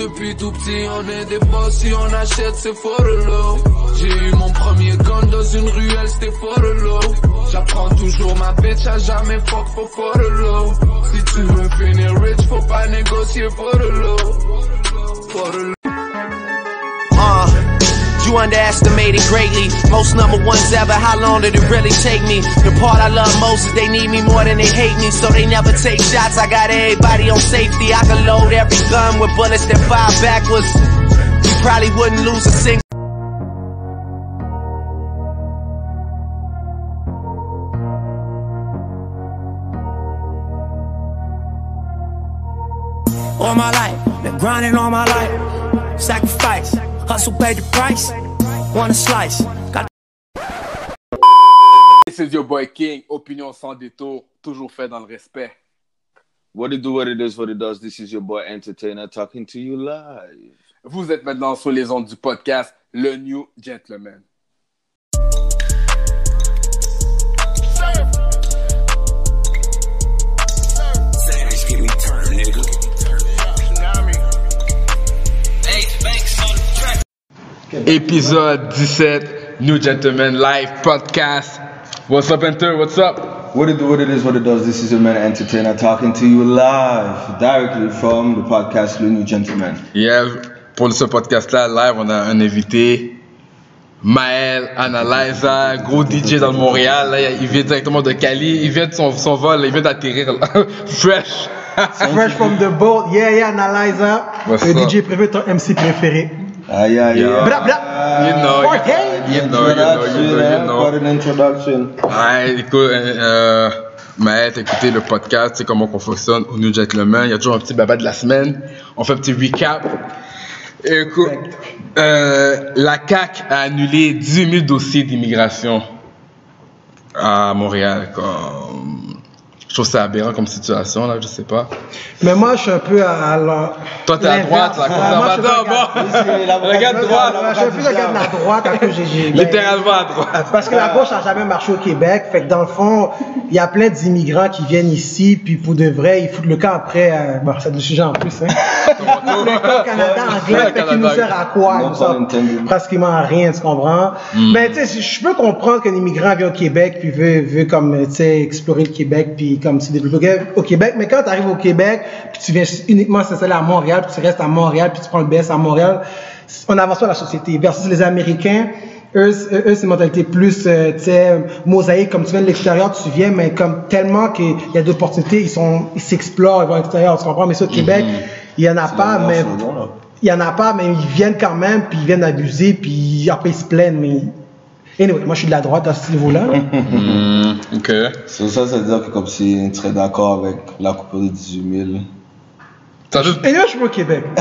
Depuis tout petit, on est des boss, si on achète, c'est for the low. J'ai eu mon premier gun dans une ruelle, c'était for the low. J'apprends toujours ma bitch à jamais fuck for for the low. Si tu veux finir rich, faut pas négocier for you underestimated greatly. Most number ones ever. How long did it really take me? The part I love most is they need me more than they hate me, so they never take shots. I got everybody on safety. I can load every gun with bullets that fire backwards. You probably wouldn't lose a single. all my life. Been grinding all my life. Sacrifice, hustle, pay the price. Want a slice? Got This is your boy King, opinion sans détour, toujours fait dans le respect. What it do, what it is, what it does. This is your boy Entertainer talking to you live. Vous êtes maintenant sur les ondes du podcast Le New Gentleman. Épisode 17, New Gentleman Live Podcast. What's up, Enter? What's up? What it do, what it is, what it does. This is your man Entertainer talking to you live, directly from the podcast Le New Gentleman. Yeah, pour ce podcast-là, live, on a un invité, Maël Analyza, gros DJ dans le Montréal. Là, il vient directement de Cali. Il vient de son, son vol, il vient d'atterrir. là. Fresh. Fresh from the boat, yeah, yeah, Analyzer. What's le? DJ préféré, ton MC préféré. Aïe, aïe, Yeah. aïe. Bla bla. You know, you know, you know, you know, you Introduction, know. What an introduction. Ouais, écoute, euh, euh, Maël, t'as écouté le podcast, sais comment on fonctionne au New Gentleman. Il y a toujours un petit baba de la semaine. On fait un petit recap. Écoute, euh, la CAQ a annulé 10 000 dossiers d'immigration à Montréal. Comme... Je trouve ça aberrant comme situation, là, je sais pas. Mais moi, je suis un peu à, à la. Toi, t'es à droite, là, conservateur, bon. gars- Regarde droite. Je suis un peu un gars de la droite, un peu j'ai- j'ai- Littéralement à droite. Parce que la gauche n'a jamais marché au Québec. Fait que dans le fond, il y a plein d'immigrants qui viennent ici, puis pour de vrai, ils foutent le camp après. Euh, bon, c'est du sujet en plus, hein. Le camp Canada anglais, fait qu'il nous sert à quoi? Il No nous sert pratiquement à rien, tu comprends? Mais tu sais, je peux comprendre qu'un immigrant vient au Québec, puis veut, veut comme, tu sais, explorer le Québec, puis comme se développer au Québec. Mais quand tu arrives au Québec, puis tu viens uniquement s'installer à Montréal, puis tu restes à Montréal, puis tu prends le BS à Montréal, on avance pas la société. Versus les Américains, eux, eux, c'est une mentalité plus, euh, tu sais, mosaïque, comme tu viens de l'extérieur, tu viens, mais comme tellement qu'il y a d'opportunités, ils sont, ils s'explorent, ils vont à l'extérieur, tu comprends? Mais ça, au Québec, il y en a pas, mais, il y en a pas, mais ils viennent quand même, puis ils viennent abuser, puis après ils se plaignent, mais... Anyway, moi je suis de la droite à ce niveau-là. là. Hmm, ok. C'est ça, ça veut dire que comme si tu serais d'accord avec la coupe de 18 000. T'as juste Et là, je suis au Québec.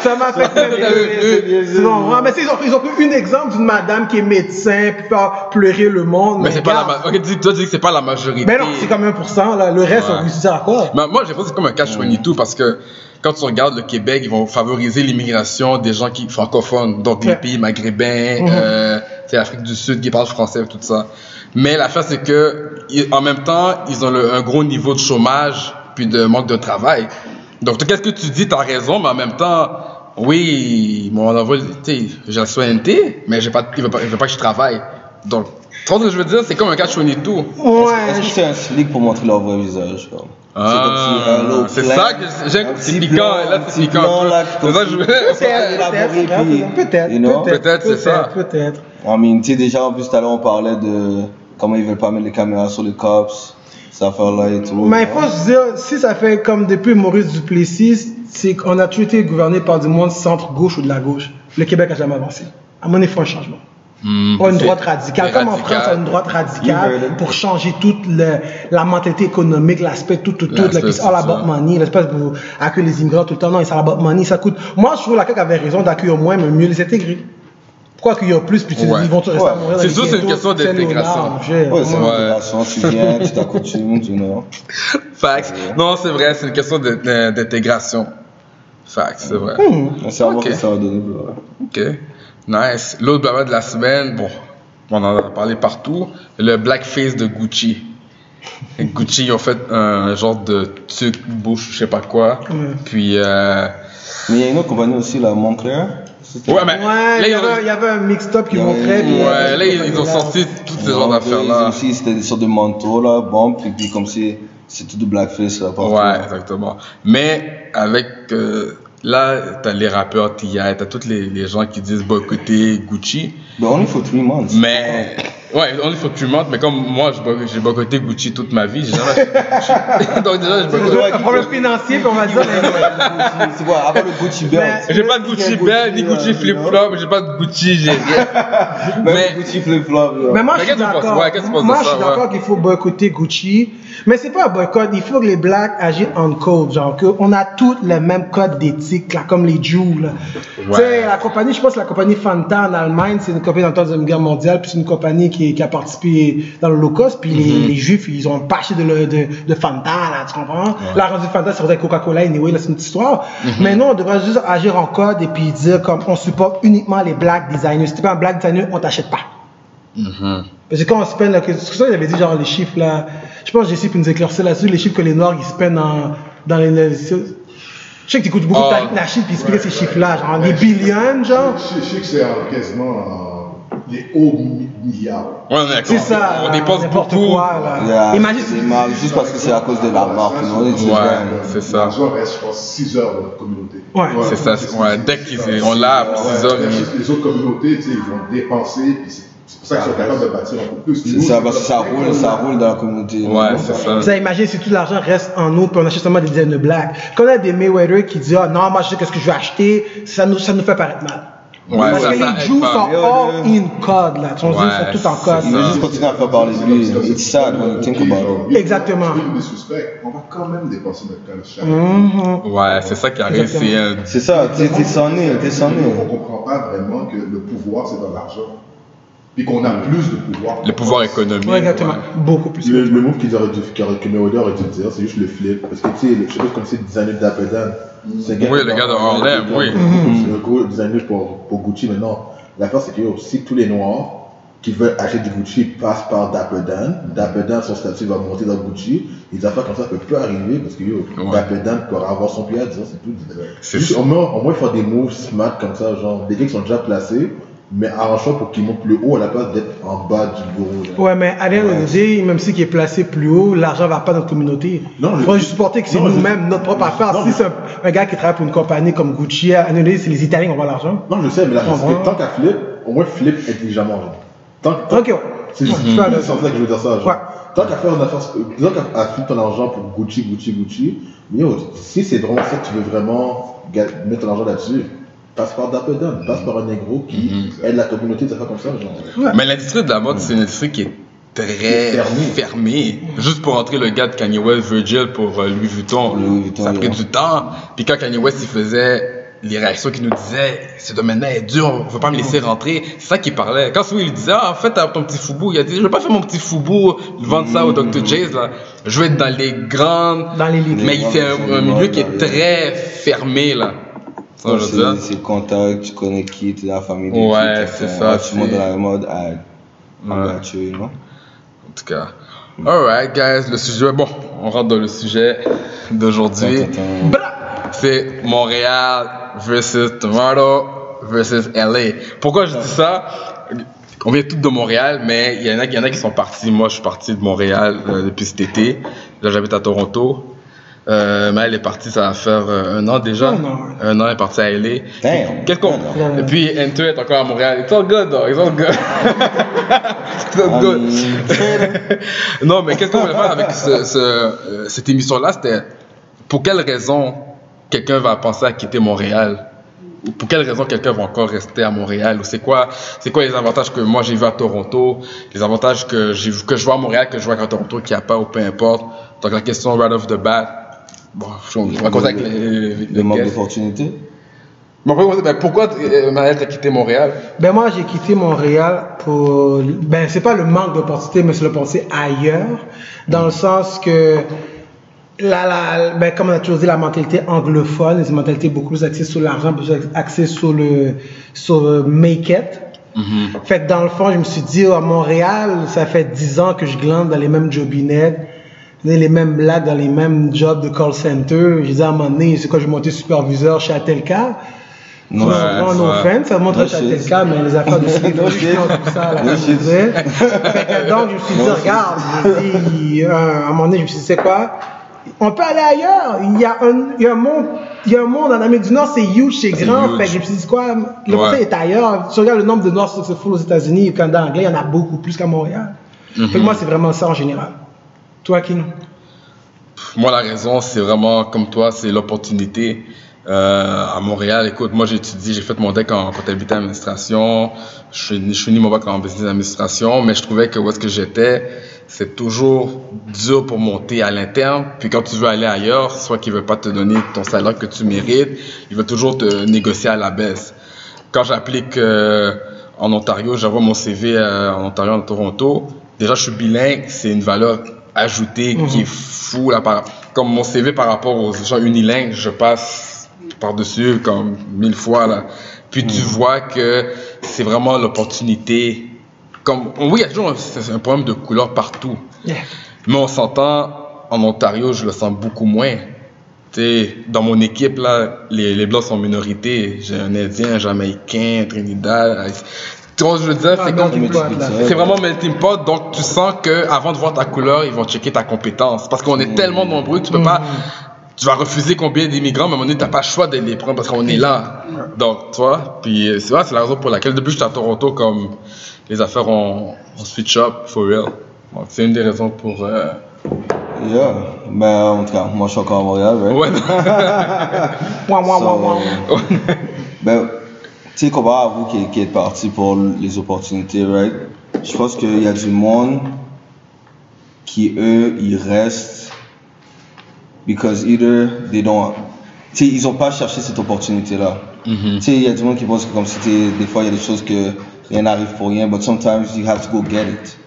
ça m'a fait très bleu. Non, ouais, mais c'est- ils ont, ils ont pris un exemple d'une madame qui est médecin, puis faire pleurer le monde. Mais c'est pas la regarde. ma- Ok, dis- toi, tu dis que c'est pas la majorité. Mais non, c'est comme 1%, là. Le reste, Ouais. on vous dit à quoi? Mais moi, j'ai l'impression que c'est comme un catch 22 parce que quand tu regardes le Québec, ils vont favoriser l'immigration des gens qui francophones, donc les Ouais. pays maghrébins, Mhm. euh, c'est l'Afrique du Sud qui parle français et tout ça. Mais l'affaire, c'est que en même temps, ils ont le- un gros niveau de chômage puis de manque de travail. Donc, qu'est-ce que tu dis? T'as raison, mais en même temps, oui, mon envoi, tu sais, j'ai la citoyenneté, mais j'ai pas, il veut pas, il veut pas que je travaille. Donc, tu vois ce que je veux dire? C'est comme un catch 22. Ouais. Est-ce que c'est un slick pour montrer leur vrai visage comme? Ah, c'est comme si un low c'est ça que j'aime, un c'est petit piquant, là, c'est piquant là, ça Peut-être, peut-être, peut-être, c'est ça. peut-être, peut-être. I mean, tu sais, déjà, en plus, tout à l'heure, on parlait de comment ils veulent pas mettre les caméras sur les cops, cette affaire-là et tout. Mais il faut se dire, si ça fait comme depuis Maurice Duplessis, c'est qu'on a toujours été gouverné par du monde centre-gauche ou de la gauche. Le Québec a jamais avancé. À mon avis, il faut un changement. Hmm, Pas une c'est- droite radicale. c'est Comme en radical. France, on a une droite radicale pour changer toute le- la mentalité économique, l'aspect tout, tout, tout, it's c'est all about money, l'espèce pour accueillir les immigrants tout le temps. Non, it's all about money, ça coûte. Moi, je trouve la CAQ avait raison d'accueillir moins, mais mieux les intégrer. Pourquoi accueillir plus, puis tu- Ouais. ils vont rester Ouais. à dans C'est sûr, c'est une question d'intégration. J'ai- Ouais, c'est une intégration, tu viens, tu t'accoutumes, tu know. Facts. Non, c'est vrai, c'est une question de- de- d'intégration. Facts, c'est vrai. Hmm. On sait avoir Ok. que ça va donner. Ok. Nice. L'autre blabla de la semaine, bon, on en a parlé partout. Le blackface de Gucci. Gucci, ils ont fait un genre de truc bouche, je sais pas quoi. Ouais. Puis, euh, Mais il y a une autre compagnie aussi, la Montclair. C'était- ouais, mais Ouais, là, il y avait, il y avait un mixed-up qui montrait. puis, ouais, euh, là, ils, ils ont sorti tous ces genres d'affaires-là. Aussi, c'était des sortes de manteaux, là, bon, puis, puis comme si c'est tout de blackface, là, partout. Ouais, exactement. Mais avec euh, là, t'as les rappeurs T.I., t'as tous les, les gens qui disent boycotter Gucci. But only for three months. Mais ouais, on il faut que tu mentes. Mais comme moi, j'ai bo- j'ai boycotté Gucci toute ma vie, j'ai jamais acheté Gucci. Donc déjà, j'ai boycotté. un problème financier, on va dire. C'est quoi, avant le Gucci. Mais- J'ai pas de Gucci belt, ni Gucci flip-flop, j'ai pas de Gucci, j'ai mais- Gucci. Mais moi, je suis tu d'accord. Ouais, qu'est-ce que tu penses de moi, ça, je suis d'accord qu'il faut boycotter Gucci. Mais c'est pas un boycott. Il faut que les Blacks agissent en code. Genre, qu'on a tous le même code d'éthique, là, comme les Jews, là. Tu sais, la compagnie, je pense que la compagnie Fanta en Allemagne, c'est une compagnie dans le temps de la Deuxième Guerre mondiale, puis c'est une compagnie qui, qui a participé dans l'Holocauste, puis Mhm. les, les Juifs, ils ont acheté de, le- de, de Fanta, là, tu comprends? La rendu Fanta, c'est vrai Coca-Cola, anyway, là, c'est une autre histoire. Mhm. Mais nous, on devrait juste agir en code et puis dire comme on supporte uniquement les Black designers. Si t'es pas un Black designer, on t'achète pas. Mhm. Parce que quand on se peine, là, que, c'est ça il avait dit genre les chiffres là, je pense que Jessie peut nous éclaircir là-dessus, les chiffres que les Noirs ils se peignent dans, dans les. les- je sais que tu écoutes beaucoup de Tariq Nasheed puis expliquer ces chiffres-là, genre des billions, genre. Je, sais que c'est quasiment des hauts mi- milliards. Ouais, on est C'est ça, On dépense n'importe beaucoup. quoi là. Yeah, Imagine c'est mal, juste parce que c'est à cause de la marque, Ouais. C'est ça. L'argent reste, je pense, 6 heures dans la communauté. Ouais. C'est ça, ouais, dès qu'ils on l'a, Ouais, c'est ça. les- Les autres communautés, tu sais, ils vont dépenser, c'est c'est pour ça qu'ils sont capables de bâtir un peu plus. C'est ça, parce que ça roule, ça roule dans la communauté. Ouais, c'est ça. Ça, imagine si tout l'argent reste en nous, puis on achète seulement des dizaines de blagues. Quand on a des Mayweather qui disent, ah non, moi je sais qu'est-ce que je vais acheter, ça nous, ça nous fait paraître mal. Ouais, Parce ça, que ça les Jews pas. sont all in code, là. Ils sont Ouais, juste tout en code. Il veut juste continuer à faire parler de lui. It's sad when you think about it. Exactement. Ils des suspects, on va quand même dépenser notre cash chaque Mhm. Ouais, c'est ça qui arrive, c'est un. C'est ça, t'es sonné, t'es sonné. On comprend pas vraiment que le pouvoir, c'est dans l'argent. Puis qu'on a plus de pouvoir. Le pouvoir économique. Ouais, exactement. ouais. Beaucoup plus. Le, le move qu'ils auraient dû, qu'ils auraient- que Mayweather aurait dû dire, c'est juste le flip. Parce que tu sais, je sais pas connaissez le designer d'Apedan. Gars Oui, le gars de Harlem, oui. C'est un gros designer pour, pour Gucci maintenant. L'affaire, c'est que si tous les Noirs qui veulent acheter du Gucci passent par Dapper Dan, son statut va monter dans Gucci. Des affaires comme ça peuvent plus arriver parce que yo, Ouais. Dapper Dan pourra avoir son pied à dire, c'est tout. C'est Juste, ça. au moins, au moins faire des moves smart comme ça, genre des gars qui sont déjà placés, mais arrangeant pour qu'ils montent plus haut à la place d'être en bas du bureau. là. Ouais, mais à day, même si qui est placé plus haut, l'argent va pas dans notre communauté. Non, je- faut juste supporter que c'est je- nous-mêmes, notre propre affaire. non, si c'est un, un gars qui travaille pour une compagnie comme Gucci, à c'est les Italiens qui ont l'argent. Non, je sais, mais vraiment? que tant qu'à flip, au moins flip intelligemment. Genre. Tant, tant, Ok, ouais. C'est juste Ouais, c'est en fait que je veux dire ça. Genre. Ouais. Tant qu'à faire une affaire, tant qu'à à flip ton argent pour Gucci, Gucci, Gucci, mais yo, si c'est vraiment ça que tu veux vraiment mettre ton argent là-dessus, passe par Dapper Dan, passe par un négro qui Mhm. aide la communauté, des affaires comme ça. Genre. Mais l'industrie de la mode, c'est une industrie qui est très Fermée. fermée. Juste pour entrer le gars de Kanye West, Virgil, pour euh, Louis Vuitton, Louis Vuitton, ça a pris ouais. du temps. Puis quand Kanye West, il faisait les réactions qu'il nous disait, ce domaine-là est dur, on veut pas me laisser rentrer. C'est ça qu'il parlait. Quand il disait, ah, en fait, t'as ton petit foubou, il a dit, je vais pas faire mon petit foubou, vendre ça au Dr. J's, là. Je veux être dans les grandes, Dans les mais il fait un, un milieu qui est très fermé, là. Ça, C'est contact, tu connais qui, t'es dans la famille Ouais, c'est ça, ah, Tu montes dans la mode, you, you know? En tout cas. Alright, guys, le sujet, bon, on rentre dans le sujet d'aujourd'hui. C'est Montréal versus Toronto versus LA. Pourquoi je dis ça? On vient tous de Montréal, mais il y en a, y en a qui sont partis. Moi, je suis parti de Montréal euh, depuis cet été. Là, j'habite à Toronto. Euh, mais elle est partie, ça va faire euh, un an déjà. Un an, ouais. Un an, elle est partie à LA. Damn. Qu'est-ce qu'on... Un an. Et puis, Enter est encore à Montréal. It's all good, though. It's all good. It's all good. Non, mais qu'est-ce qu'on voulait faire avec ce- ce, euh, cette émission-là? C'était pour quelle raison quelqu'un va penser à quitter Montréal? Ou pour quelle raison quelqu'un va encore rester à Montréal? Ou c'est quoi, c'est quoi les avantages que moi j'ai vu à Toronto? Les avantages que, j'ai que je vois à Montréal, que je vois à Toronto, qu'il n'y a pas ou peu importe? Donc la question right off the bat. Bon, je- va commencer avec Le manque d'opportunités. Ben, pourquoi euh, Maëlle t'as quitté Montréal? Ben moi j'ai quitté Montréal pour ben c'est pas le manque d'opportunités mais c'est l'opportunité ailleurs dans le sens que la, la ben comme on a toujours dit la mentalité anglophone c'est une mentalité beaucoup plus axée sur l'argent plus axée sur le sur le make it. Fait que dans le fond je me suis dit oh, à Montréal ça fait 10 ans que je glande dans les mêmes jobinettes les mêmes blagues dans les mêmes jobs de call center. Je disais à un moment donné, c'est quand j'ai monté superviseur chez Atelka. Non, Non, Ouais, non, no ouais. offense, ça montre chez shit. Atelka, mais les affaires de sécurité, tout ça, là, je disais. Que donc, je me suis dit, regarde, je me euh, à un moment donné, je me suis dit, c'est quoi? On peut aller ailleurs. Il y a un, il y a un monde, il y a un monde en Amérique du Nord, c'est huge, c'est grand. Fait que je me suis dit, quoi? Le Ouais. est ailleurs. Tu regardes le nombre de Noirs successful aux États-Unis, au Canada anglais, il y en a beaucoup plus qu'à Montréal. Mhm. Fait que moi, c'est vraiment ça en général. Toi, King? Moi, la raison, c'est vraiment comme toi, c'est l'opportunité. Euh, à Montréal, écoute, moi j'ai étudié, j'ai fait mon deck en comptabilité et administration, je suis, je suis ni mon bac en business administration, mais je trouvais que où est-ce que j'étais, c'est toujours dur pour monter à l'interne. Puis quand tu veux aller ailleurs, soit qu'ils veulent pas te donner ton salaire que tu mérites, ils veulent toujours te négocier à la baisse. Quand j'applique euh, en Ontario, j'envoie mon CV euh, en Ontario, en Toronto. Déjà, je suis bilingue, c'est une valeur ajoutée qui est fou. Là, par, comme mon CV par rapport aux gens unilingues, je passe par-dessus comme mille fois. Là. Puis tu vois que c'est vraiment l'opportunité. Comme, oui, il y a toujours un, problème de couleur partout. Yeah. Mais on s'entend, en Ontario, je le sens beaucoup moins. Tu sais, dans mon équipe, là, les, les Blancs sont minorité. J'ai un Indien, un Jamaïcain, un Trinidad. Tu vois ce que je veux dire? Ah, C'est. C'est vraiment melting pot, donc tu sens que avant de voir ta couleur, ils vont checker ta compétence. Parce qu'on est tellement nombreux, tu peux pas, tu vas refuser combien d'immigrants, mais à un moment donné, t'as pas le choix de les prendre parce qu'on est là. Donc, tu vois, puis euh, c'est vrai, c'est la raison pour laquelle depuis que j'étais à Toronto, comme les affaires ont, ont switch up, for real. Donc, c'est une des raisons pour. euh, Yeah. Mais en tout cas, moi je suis encore à Montréal, right? Ouais, ouah, ouah, ouah. So, ben, sais, comparé à vous qui, qui êtes parti pour les opportunités, right? Je pense qu'il y a du monde qui, eux, ils restent because either they don't. Tu sais, ils ont pas cherché cette opportunité-là. Tu sais, il y a du monde qui pense que comme c'était. Des fois, il y a des choses que rien n'arrive pour rien, but sometimes you have to go get it.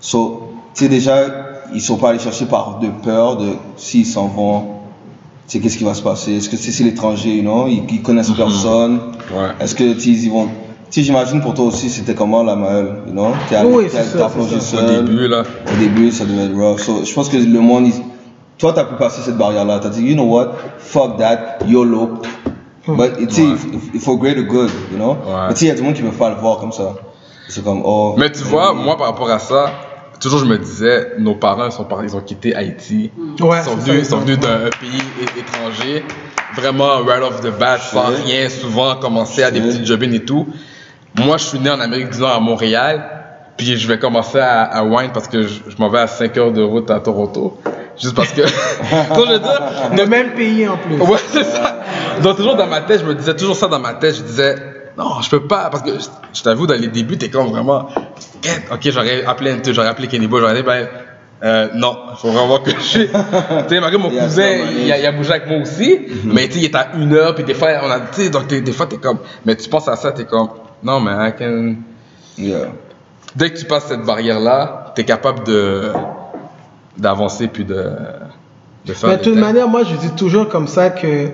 So, tu sais, déjà, ils sont pas allés chercher par de peur de s'ils s'en vont, tu sais, qu'est-ce qui va se passer? Est-ce que c'est c'est l'étranger, you know, ils, ils connaissent personne. Ouais. Est-ce que, ils vont. Tu sais, j'imagine pour toi aussi, c'était comment la Maëlle, you know? T'es allé, Oui, c'est c'est plongé ça. au seul. début, là. Au début, ça devait être rough. So, je pense que le monde, il- toi, t'as pu passer cette barrière-là. T'as dit, you know what, fuck that, YOLO. But, tu sais, il faut greater good, you know? Ouais. Mais tu sais, il y a du monde qui ne veut pas le voir comme ça. C'est comme, oh. Mais tu vois, moi, par rapport à ça, toujours je me disais, nos parents ils sont, par- ils ont quitté Haïti. Ouais, ils sont c'est venus, ça, ils sont venus d'un pays étranger, vraiment right off the bat, sans rien, souvent commencer à des petites jobines et tout. Moi, je suis né en Amérique du Nord, à Montréal, puis je vais commencer à, à wine parce que je, je m'en vais à 5 heures de route à Toronto. Juste parce que. Je veux dire, Le même pays en plus. Ouais, c'est ça. Donc, toujours dans ma tête, je me disais toujours ça dans ma tête. Je disais, non, je peux pas. Parce que je, t'avoue, dans les débuts, t'es comme vraiment. Ok, j'aurais appelé j'aurais appelé Kenny Boy, j'aurais dit, ben, euh, non, faut vraiment que je. tu sais, malgré mon cousin, il a, il a bougé avec moi aussi. Mais tu sais, il est à une heure, puis des fois, on a. Tu sais, donc des fois, t'es comme. Mais tu penses à ça, t'es comme, non, mais I can. Yeah. Dès que tu passes cette barrière-là, t'es capable de. d'avancer, puis de. de faire. Mais de toute manière, moi, je dis toujours comme ça que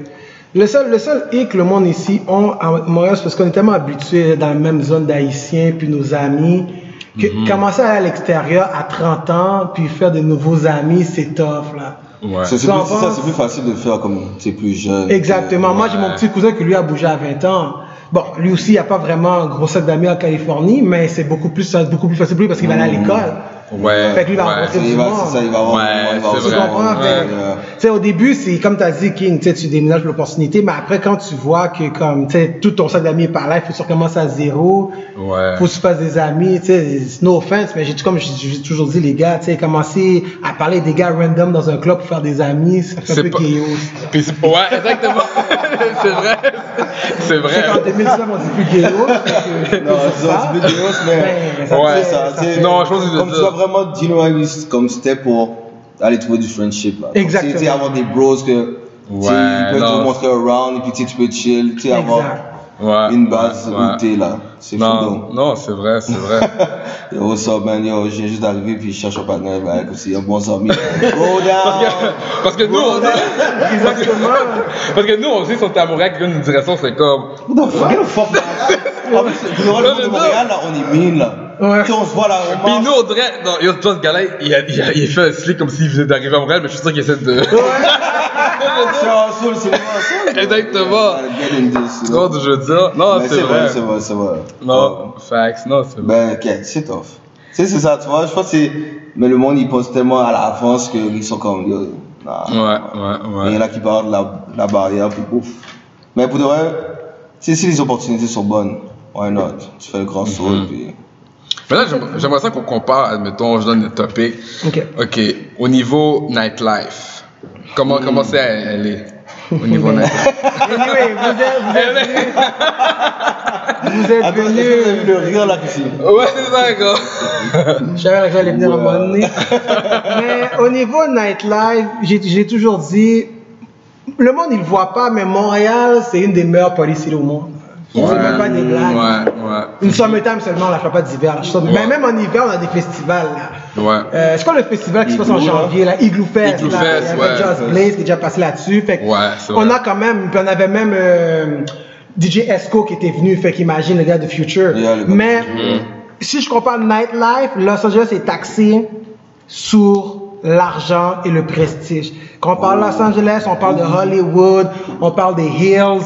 le seul, le seul hic que le monde ici ont à Montréal, c'est parce qu'on est tellement habitués dans la même zone d'Haïtiens, puis nos amis, que Mhm. commencer à aller à l'extérieur à 30 ans, puis faire de nouveaux amis, c'est tough, là. Ouais. C'est plus, plus facile de faire comme tu es plus jeune. Exactement. Moi, j'ai mon petit cousin qui lui a bougé à 20 ans. Bon, lui aussi, il n'a pas vraiment un gros d'amis en Californie, mais c'est beaucoup plus, c'est beaucoup plus facile pour lui parce qu'il va aller à l'école. Ouais. Fait que lui, il va ouais. rencontrer du va, monde. c'est ça, il va avoir. Ouais, avoir- c'est Tu vrai. comprends? Ouais. Fait- Ouais. Tu sais, au début, c'est comme tu as dit, King, tu déménages l'opportunité, mais après, quand tu vois que, comme, tu sais, tout ton sac d'amis est par là, il faut que tu recommences à zéro, Ouais. faut que tu fasses des amis, tu sais, no offense, mais j'ai, comme j'ai toujours dit, les gars, tu sais, commencer à parler des gars random dans un club pour faire des amis, ça fait un C'est peu pas- chaos. Puis c'est- ouais, exactement. c'est vrai. C'est vrai. En 2019, on dit plus chaos. Non, c'est ça, c'est plus chaos, mais. Ouais. Non, je pense que tu vraiment genuinely comme c'était pour aller trouver du friendship. Là? Exactement. Tu sais, avoir des bros que. tu Ouais, peuvent non. te montrer around et puis tu tu peux chill. Tu sais, avoir. Ouais. une base ouais, où t'es là. C'est fou, Non, non, c'est vrai, c'est vrai. Yo, what's up, man? Yo, viens juste d'arriver puis je cherche un partenaire. Ben, aussi, un bon ami. Go down! Parce que nous, on est. Exactement. Parce que nous, on sait, si on était quelqu'un nous dirait ça, c'est comme. What the fuck? Get the fuck? En plus, le. Montréal, là, on est mine, là. Ouais. Tu sais, on se voit là, on Puis nous, on dirait, non, yo, toi, ce gars-là, il a, il a, il a fait un slick comme s'il venait d'arriver à Montréal, mais je suis sûr qu'il essaie de. C'est en soul, c'est en soul. Exactement. Get in this, Tu you vois know. ce que je veux dire? Non, c'est vrai. C'est vrai, c'est vrai. Non, facts, non, c'est vrai. Ben, ok, c'est tough. Tu sais, c'est ça, tu vois, je pense que c'est. Mais le monde, il pense tellement à l'avance qu'ils sont comme. Yo, nah. Ouais, ouais, Il y en ouais. a qui parlent de la, la barrière, puis ouf. Mais pour de vrai, tu sais, si les opportunités sont bonnes, why not? Tu fais le grand saut, Mhm. puis. Mais là, j'aimerais- ça qu'on compare, admettons, je donne le topic. Ok. Ok, au niveau nightlife, comment, comment c'est est au niveau nightlife? Anyway, vous êtes, vous êtes venus. Vous êtes Attends, venus. le rire là, Christine? Ouais, c'est ça, gars. Je savais que j'allais venir à un moment donné. Mais au niveau nightlife, j'ai toujours dit, le monde il le voit pas, mais Montréal c'est une des meilleures cities au monde. C'est même pas des blagues. Ouais, ouais. Une summertime seulement, là, je fais pas d'hiver. là. Mais même en hiver, on a des festivals là. Ouais. Euh, c'est quoi le festival qui se passe en là. janvier là? Igloo Fest. Igloo là. Fest, avait ouais. Just Blaze qui est déjà passé là-dessus. Fait Ouais, on a quand même, puis on avait même euh, DJ Esco qui était venu, fait qu'imagine le gars de Future. Yeah, Mais Mm. si je compare nightlife, Los Angeles est taxé sur l'argent et le prestige. Quand on parle de Los Angeles, on parle de Hollywood, on parle des Hills,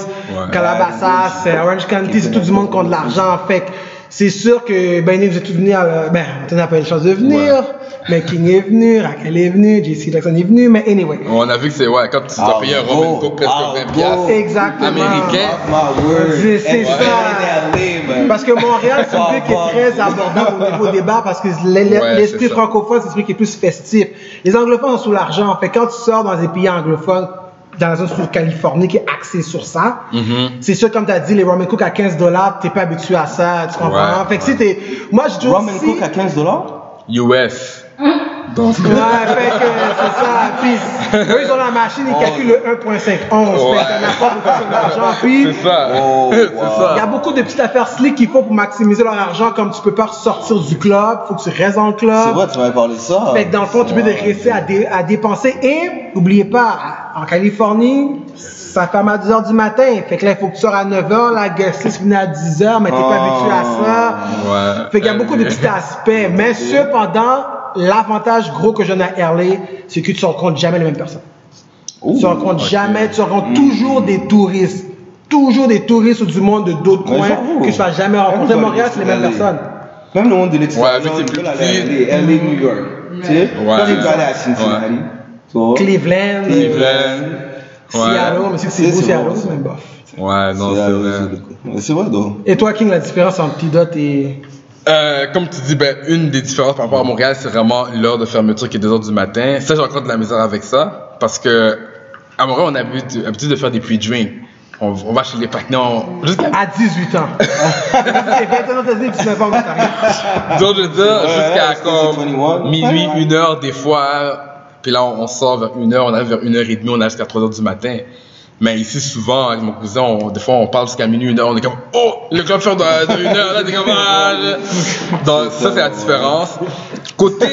Calabasas, Orange County, c'est tout du monde qui a de l'argent. Fait que c'est sûr que ben vous êtes tous venus, à, ben on n'a pas eu la chance de venir, mais King est venu, Raquel est venu, JC Jackson est venu, mais anyway. On a vu que c'est, ouais, quand tu dois payer un Ah, Robin go. Cook presque Ah, 20 go. piastres. Exactement. Américain. My word. C'est- ça. Parce que Montréal, c'est une ville qui est très abordable au niveau des bars parce que l'esprit Ouais, francophone, c'est celui qui est plus festif. Les anglophones sont sous l'argent. Fait que quand tu sors dans des pays anglophones, dans la zone sous Californie qui est axée sur ça, Mm-hmm. c'est sûr, comme tu as dit, les ramen cook à 15 dollars, t'es pas habitué à ça, tu comprends? Ouais, fait que si t'es, moi, je toujours Rum and si- Coke à 15 dollars? US. Ouais, fait que c'est ça. Puis, eux, ils ont la machine, ils calculent le 1.51. Ouais. Fait que t'en as pas pour faire de l'argent. Puis, C'est ça. Oh, wow. Il y a beaucoup de petites affaires slick qu'il faut pour maximiser leur argent, comme tu peux pas sortir du club, faut que tu restes dans le club. C'est vrai, tu m'avais parlé de ça. Fait que dans le fond, tu peux te rester à, dé- à dépenser. Et, n'oubliez pas, en Californie, ça ferme à 2h du matin. Fait que là, il faut que tu sors à 9h, la guest list finit à 10h, mais t'es pas Oh. habitué à ça. Ouais. Fait qu'il y a beaucoup de petits aspects. Mais cependant, l'avantage gros que j'en ai à RLA, c'est que tu rencontres jamais les mêmes personnes. Ouh, tu rencontres ok. jamais, tu rencontres toujours des touristes. Toujours des touristes du monde de d'autres coins que tu vas jamais rencontrer. Montréal, c'est les mêmes personnes. Même le monde de l'extérieur. Ouais, c'est plus petit. à LA, LA, New York. Tu sais? Quand ils veulent aller à Cincinnati. tu? Cleveland, Cleveland. Seattle, mais si c'est C'est- beau, c'est Seattle, c'est même bof. Ouais, non, c'est vrai. C'est vrai, donc. Et toi, King, la différence entre T-Dot et. Euh, comme tu dis, ben, une des différences par rapport à Montréal, c'est vraiment l'heure de fermeture qui est 2h du matin. Ça, j'ai encore de la misère avec ça. Parce que, à Montréal, on a l'habitude de faire des pre-drinks. On, on va chez les partenaires, jusqu'à À 18 ans. C'est 21 ans, t'as dit, tu n'as pas où t'arrives. Donc, je veux dire, Ouais, jusqu'à comme 21. minuit, Ouais. une heure des fois. Puis là, on, on sort vers une heure, on arrive vers une heure et demie, on arrive jusqu'à 3 heures du matin. Mais ici, souvent, avec mon cousin, on- des fois, on parle jusqu'à minuit, une heure, on est comme, oh, le club ferme de une heure, là, t'es comme, ah, Donc, ça, c'est la différence. Côté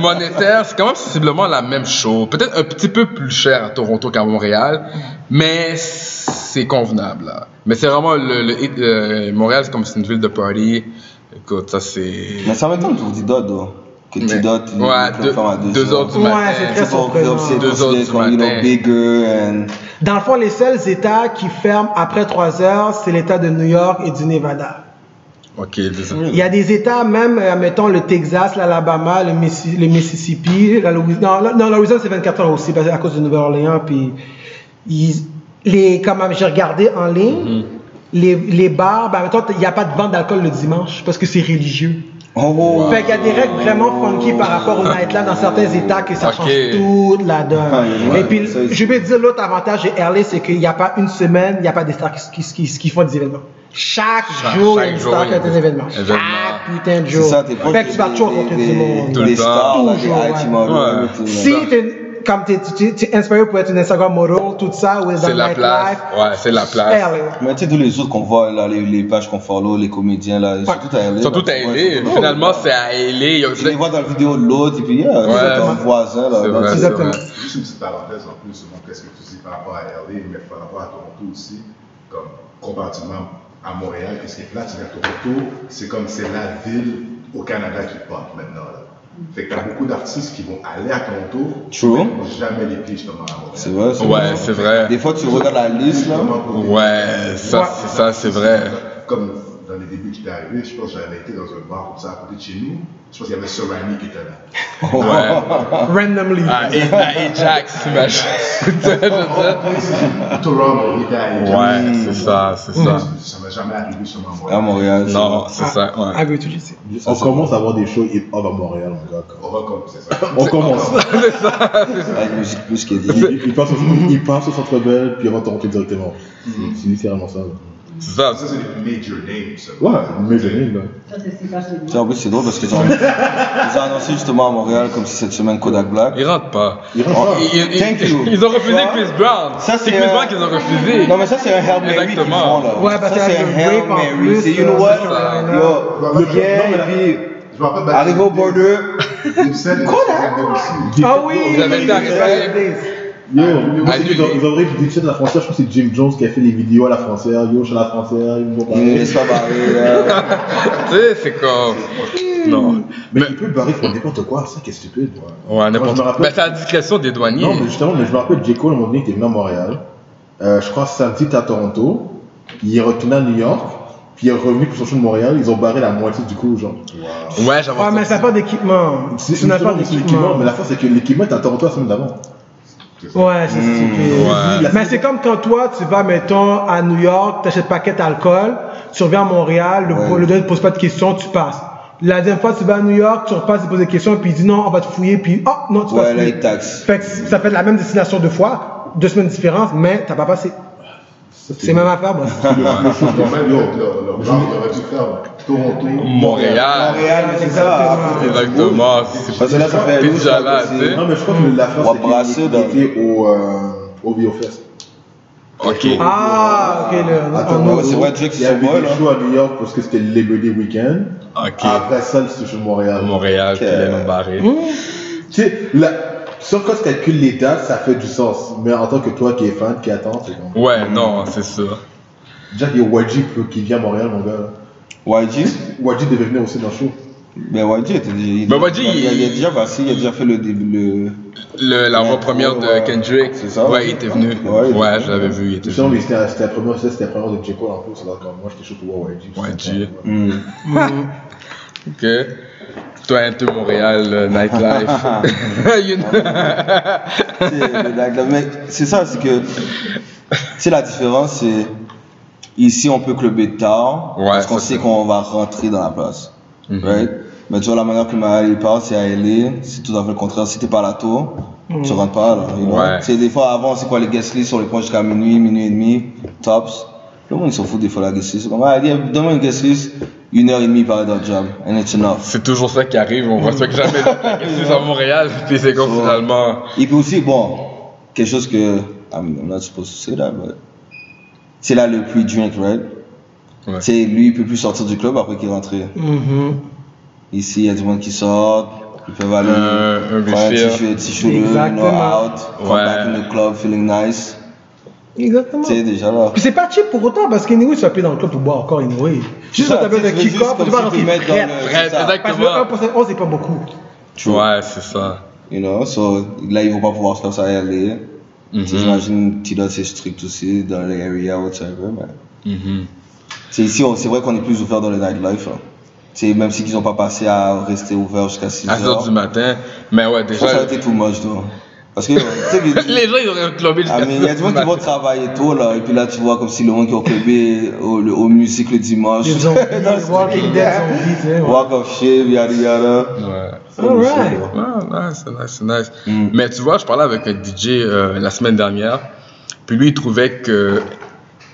monétaire, c'est quand même sensiblement la même chose. Peut-être un petit peu plus cher à Toronto qu'à Montréal, mais c'est convenable, là. Mais c'est vraiment le, le- le- Montréal, c'est comme c'est une ville de party. Écoute, ça, c'est. Mais ça m'étonne pour T-Dot, donc. Que Mais- T-Dot, il ouais, deux- deux heures du Ouais, matin. c'est très C'est pas surprenant. Deux heures du matin. bigger and. Dans le fond, les seuls États qui ferment après 3 heures, c'est l'État de New York et du Nevada. Ok, désolé. Il y a des États, même, euh, mettons, le Texas, l'Alabama, le, Missi- le Mississippi, la Louisiane. Non, la- non, la Louisiane, c'est 24 heures aussi, à cause de Nouvelle-Orléans. Puis, ils- les, comme j'ai regardé en ligne, les, les bars, ben, mettons, il n'y a pas de vente d'alcool le dimanche, parce que c'est religieux. Oh, Fait qu'il y a des règles vraiment funky par rapport au nightlife dans certains États que ça change toute la donne. Ah, ouais, Et puis, ça, je vais te dire, l'autre avantage de LA, c'est qu'il n'y a pas une semaine, il n'y a pas des stars qui, qui, qui, qui font des événements. Chaque, Chaque- jour, il y a une star qui a des événements. Chaque putain de jour. ça, Fait que tu vas toujours rencontrer du monde. Tout le temps. Toujours, Si t'es, comme t'es, tu, tu es inspiré pour être une Instagram model, tout ça, ou dans C'est la place. Ouais, c'est la place. LA. Mais tu sais, tous les autres qu'on voit, là, les, les pages qu'on follow, les comédiens, là, ils sont tous à LA. Ils sont tous à LA. Finalement, c'est à LA. Tu les vois dans la vidéo de l'autre, et puis, yeah, Ouais. c'est ton voisin, là. C'est là, vrai, tu- c'est Exactement. vrai. Juste une petite parenthèse en plus sur qu'est-ce que tu dis par rapport à LA, mais par rapport à Toronto aussi, comme comparativement à Montréal, qu'est-ce qui est plate, c'est qu'à Toronto, c'est comme c'est la ville au Canada qui pop maintenant. Là. Fait que t'as beaucoup d'artistes qui vont aller à Toronto, True. mais qui vont jamais les pieds justement à Montréal. C'est vrai, c'est Ouais, vrai. c'est vrai. Des fois, tu regardes la liste, là. Ouais, ça, c'est ça, c'est vrai. Comme débuts qui étaient arrivés, je pense que j'avais été dans un bar comme ça à côté de chez nous. Je pense qu'il y avait Sorani qui était là. Ouais. Randomly. Ah, et, ah, Ajax, dire. Toronto, il était à Ouais, c'est ça, c'est ça. Ça m'est jamais arrivé sur ma À Montréal. c'est Non, c'est ça, ouais. Ah, oui, tu sais. On commence à avoir des shows hip-hop à Montréal, mon gars. On recommence, c'est ça. On commence. Avec musique plus qui est dit. Il, passe au, centre belle, puis il rentre directement. C'est- C'est littéralement ça. Ça. Ça, c'est des major names, ça. Ouais, major names, là. Ça, c'est super chez Tu sais, En plus, c'est drôle parce qu'ils ont, ils ont annoncé justement à Montréal comme si cette semaine Kodak Black. Ils rentrent pas. Pas. Ils, ils- Thank you. ils ont refusé Chris Brown. ça, c'est Chris Brown qu'ils ont refusé. Non, mais ça, c'est un Hail Mary Exactement. font. Ouais, parce a c'est un Hail Mary. C'est, you know what? Yo, Le rappelle, arrivé au border. Aussi. Ah oui! Vous avez été arrêté. Yo, moi, c'est Annulé. qu'ils ont- ils ont vrai du de la frontière, je crois que c'est Jim Jones qui a fait les vidéos à la frontière. Yo, je suis à la frontière, ils me vont parler. pas barrer. là. Tu sais, c'est comme. Non. Mais il peut barrer pour n'importe quoi, ça qui est stupide. Ouais, Moi, n'importe quoi. rappelle- Ben, c'est à la discrétion des douaniers. Non, mais justement, mais je me rappelle, J. Cole, à un moment donné, il était venu à Montréal. Euh, je crois samedi, il était à Toronto. Il est retourné à New York. Puis il est revenu pour son show de Montréal. Ils ont barré la moitié du coup, genre. Ouais, j'avais Ouais, mais ça n'a pas d'équipement. C'est C'est justement, c'est l'équipement. d'équipement. Mais la force, c'est que l'équipement est à Toronto la semaine d'avant. Ouais, c'est stupide. Ouais. Mais c'est comme quand toi, tu vas, mettons, à New York, t'achètes paquet d'alcool, tu reviens à Montréal, le, Ouais. le gars ne pose pas de questions, tu passes. La deuxième fois, tu vas à New York, tu repasses, il pose des questions, puis il dit non, on va te fouiller, puis oh, non, tu vas Ouais, là, fouiller. il taxe. Fait que ça fait la même destination deux fois, deux semaines différentes, mais t'as pas passé. C'est même affaire, bon. Le show, quand même, yo, le- le bar, il aurait dû faire Toronto. Montréal. Montréal, c'est ça. Exactement. C'est Parce que là, ça fait déjà là. Non, mais je crois que la dans- était au, euh, au VOFest. Ok. Ah, ok, le, ouais, c'est vrai, Drake, Il y c'est avait son boy, des là. shows à New York parce que c'était le Labor Day Weekend. Ok. Après ça, c'était de Montréal. Montréal, puis les noms barrés. Tu sais, quand tu calcules les dates, ça fait du sens. Mais en tant que toi qui es fan, qui attend, c'est comme. Ouais, non, c'est ça. Déjà, il y a YG qui vient à Montréal, mon gars. YG YG devait venir aussi dans le show. Ben YG était déjà. il- Ben, YG, il, il, il- a déjà passé, il a déjà fait le début. Le... Le, la première de ouais, Kendrick. c'est ça. Ouais, il était venu. Ouais, Ouais, je l'avais vu, il était mais venu. c'était c'était la première, c'était la première de J. Cole en plus. Quand moi, j'étais chaud pour voir YG. YG. Hmm. Ok. Toi, un peu Montréal, euh, nightlife. You know. C'est le. Mais c'est ça, c'est que. Tu sais, la différence, c'est. Ici, on peut clubber tard. Ouais, parce qu'on sait c'est- qu'on va rentrer dans la place. Mhm. Right? Mais tu vois, la manière que Maël parle, c'est à LA. C'est tout à fait le contraire. Si t'es pas à la tour, tu rentres pas, là. you know? Ouais. Des fois, avant, c'est quoi, les guest lists, on les prend jusqu'à minuit, minuit et demi, tops. Le monde, ils s'en fout des fois, la donne-moi une guest list, une heure et demie par d'un job. And it's enough. C'est toujours ça qui arrive, on respecte jamais la à Montréal, puis c'est comme finalement. Et puis aussi, bon, quelque chose que, I'm not supposed to say that, but c'est là le pre-drink, right? Ouais. C'est lui, il peut plus sortir du club après qu'il est rentré. Mhm. Ici, il y a du monde qui sort, ils peuvent aller Euh, un Exactement. out, come Ouais. back in the club, feeling nice. Exactement. Tu sais, déjà là. Puis c'est pas cheap pour autant, parce qu'anyway, tu vas payer dans le club pour boire encore anyway. Juste quand tu je veux kick-off, tu vas si rentrer tu le- c'est ça. Parce que le exactement. 1%, 11, c'est pas beaucoup. Ouais, c'est ça. You know, so là, ils vont pas pouvoir se faire ça à LA. Mhm. J'imagine Tida, c'est strict aussi dans les areas, whatever, mais. Mhm. C'est ici, c'est vrai qu'on est plus ouvert dans le nightlife. Hein. C'est même si ils n'ont pas passé à rester ouvert jusqu'à 6 À 6 heures heures. du matin. Mais ouais, Ça, ça a déjà. été too much, toi. Parce que, tu sais, les- Les gens, ils auraient clubé jusqu'à Ah, mais il y a 6 des gens qui vont travailler tôt, là, et puis là, tu vois comme si le monde qui ont clubé au, le- au musique le dimanche. Des zombies, Walking Dead zombies. Walk of shame, yada yada. Ouais. Alright. Ouais, nice, c'est nice, nice. Mm. Mais tu vois, je parlais avec un DJ euh, la semaine dernière, puis lui, il trouvait que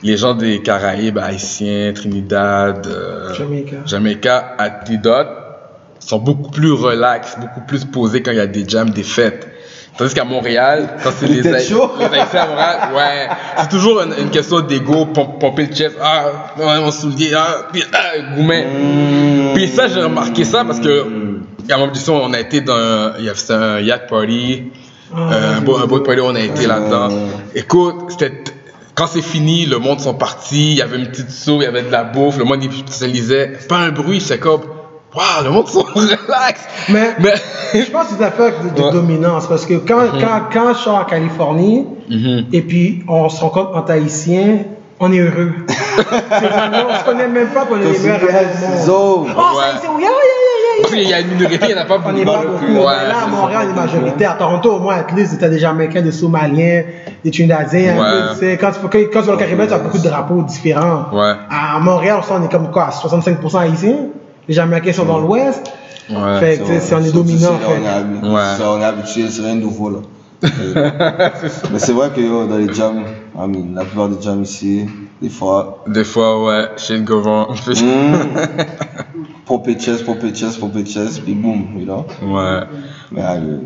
les gens des Caraïbes, Haïtiens, Trinidad, euh, Jamaica. Jamaica, à sont beaucoup plus relax, beaucoup plus posés quand il y a des jams, des fêtes. Tandis qu'à Montréal, quand c'est Les les, Haïtiens à Montréal, ouais, c'est toujours une, une question d'ego, pom- pomper le chest, ah, mon soulier, ah, puis, ah, gourmet. Puis ça, j'ai remarqué ça parce que, à mon audition, on a été dans, un- il y avait un yacht party, euh, un, beau, un beau party, on a été là-dedans. Écoute, c'était, quand c'est fini, le monde sont partis, il y avait une petite soupe, il y avait de la bouffe, le monde il se lisait, pas un bruit, c'est comme, waouh, le monde sont relax. Mais, Mais. je pense que c'est une affaire de, de Ouais. dominance parce que quand, quand, quand je sors en Californie Mhm. et puis on se rencontre entre haïtiens, on est heureux. c'est vraiment, on se connaît même pas pour les Comme meilleurs zone. Oh, Ouais. c'est yeah, yeah, yeah, qu'il y a une minorité, il y en a pas beaucoup. pas beaucoup. Ouais, là, à Montréal, ça. on est majoritaire. À Toronto, au moins, at least, t'as des Jamaïcains, des Somaliens, des Trinidadiens. un Ouais. tu sais. Quand tu, quand, quand tu vas au Caribéen, tu as beaucoup de drapeaux différents. Ouais. À Montréal, on est comme quoi, 65% haïtiens? Les Jamaïcains sont dans l'Ouest. Ouais. Fait que, c'est- on est dominant, On est, habitué, c'est rien de nouveau là. Mais c'est vrai que yo, dans les jams, I mean, la plupart des jams ici, des fois, Des fois, ouais, chez le Gauvin. mm, pomper chest, pomper chest, pomper chest, puis boum, you know. Ouais. Mais allez.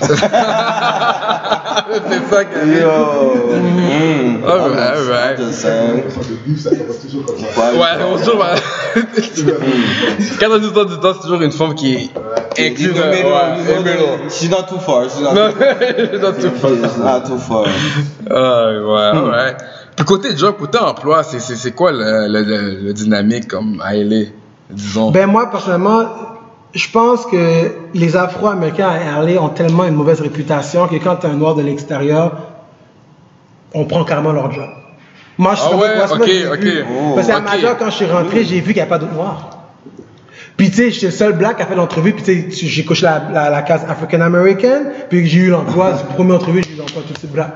On staff. c'est ça que. Yo, mm, toujours ça. Ouais, Ouais, bonjour, ouais. 90% du temps, c'est toujours une femme qui est the Ouais, the middle. She's not too far. She's not Non, too far. Not too far. Ah, ouais, ouais. Puis côté job, côté emploi, c'est, quoi le, le, le, dynamique comme à disons? Ben, moi, personnellement, je pense que les Afro-Américains à LA ont tellement une mauvaise réputation que quand tu un noir de l'extérieur, on prend carrément leur job. Moi, je suis Ah ouais, ok, ok. Oh, Parce qu'à ok. Major, quand je suis rentré, j'ai vu qu'il n'y avait pas d'autres noirs. Puis tu sais, j'étais le seul black qui a fait l'entrevue, puis tu sais, j'ai coché la, la, la case African American, puis j'ai eu l'emploi, premier entrevue, j'ai eu l'emploi tout de suite black.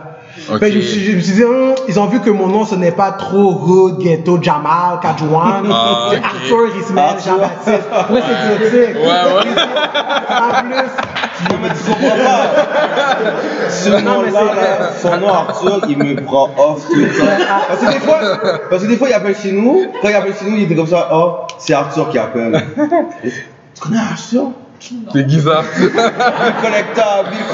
Ok. Fait que je, me suis- je me suis dit, Hum, ils ont vu que mon nom ce n'est pas trop hood, ghetto, Jamal, Kadjouan, Ah, c'est ok. Arthur Ismaël, Arthur. Jean-Baptiste. Après, c'est exotique? Ouais, ouais. En plus, Non, mais tu comprends pas. Ce nom-là, son nom Arthur, il me prend off tout le temps. Parce que des fois, parce que des fois, il appelle chez nous. Quand il appelle chez nous, il était comme ça, oh, c'est Arthur qui appelle. Tu connais Arthur? C'est bizarre. Bill Collector, Bill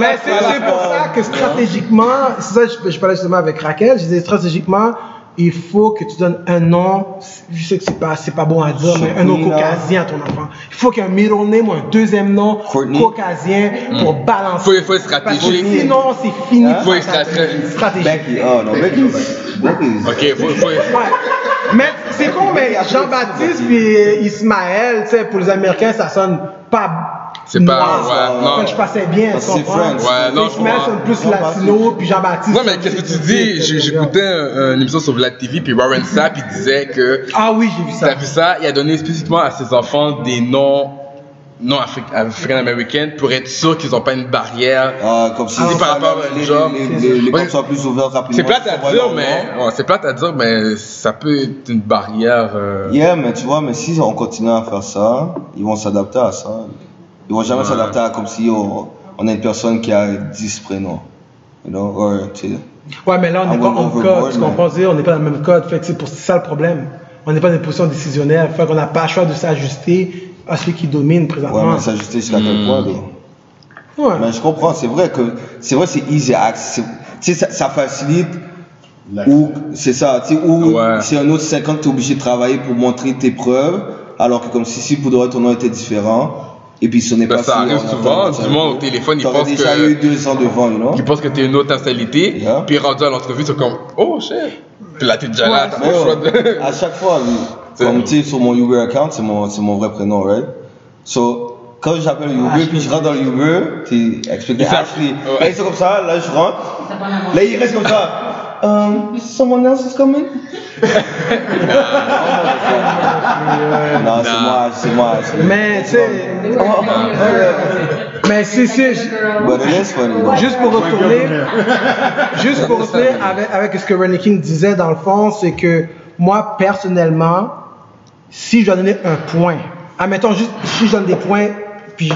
Mais c'est c'est pour ça que stratégiquement, c'est ça je, je parlais justement avec Raquel, je disais stratégiquement, il faut que tu donnes un nom, je sais que c'est pas, c'est pas bon à dire, mais un nom caucasien à ton enfant. Il faut qu'il y ait un middle name ou un deuxième nom Courtney. caucasien pour balancer. Faut, faut être Parce que stratégique. sinon, c'est fini. Hein? pour Faut être stratégique. stratégie. Becky, oh non, Becky. Becky. Ok, faut, faut. Ouais. Mais c'est con, mais Jean-Baptiste puis Ismaël, tu sais, pour les Américains, ça sonne pas. C'est pas- ouais, non. Que je passais bien, c'est? French. Ouais, non, je comprends. plus Non, latino, puis Jean-Baptiste. Non, mais qu'est-ce que tu dis? J'écoutais un- une émission sur Vlad TV, puis Warren Sapp, il disait que. Ah oui, j'ai vu ça. T'as vu ça? Il a donné spécifiquement à ses enfants des noms non africains pour être sûr qu'ils n'ont pas une barrière. Ah, comme si C'est par rapport au les, les, les, les Ouais. portes soient plus ouvertes rapidement. C'est plate à dire, mais ouais, c'est plate à dire, mais ça peut être une barrière. euh, Yeah, mais tu vois, mais si on continue à faire ça, ils vont s'adapter à ça. Ils vont jamais Ouais. s'adapter à comme si on, on a une personne qui a 10 prénoms. You know, or. Ouais, mais là, on n'est pas en code. Mais- comprends? dire, On n'est pas dans le même code. Fait que c'est pour ça le problème. On n'est pas dans une position décisionnaire. Fait qu'on n'a pas le choix de s'ajuster à celui qui domine Ouais, présentement. mais s'ajuster jusqu'à quel point, though? Ouais. Mais je comprends, c'est vrai que, c'est vrai, c'est easy access. Tu sais, ça, ça facilite, ou, c'est ça, tu sais, ou, Ouais. c'est un autre 50, tu es obligé de travailler pour montrer tes preuves, alors que comme si, si pour de vrai ton nom était différent, et puis ce n'est Ben, pas ça arrive souvent, du monde au téléphone, il T'aurais pense déjà que- eu deux ans devant, you know? Qui pensent que t'es une autre nationalité, Yeah. puis rendu à l'entrevue, c'est comme, oh shit. Puis là, t'es déjà là, t'as pas Mais le yo, choix de. à chaque fois, comme tu sais, sur mon Uber account, c'est mon, c'est mon vrai prénom, right? So, quand j'appelle Uber, puis je rentre dans le Uber, tu expliques Il s'appelle- Ashley. ouais. Là, ils sont comme ça, là, je rentre. Là, il reste comme ça. Um, someone else is coming? non, c'est moi, c'est moi. Mais, tu sais, mais c'est, c'est, But it is funny, though. juste pour retourner, juste pour retourner avec, avec ce que Rennie King disait dans le fond, c'est que moi, personnellement, si je dois donner un point, admettons juste, si je donne des points, puis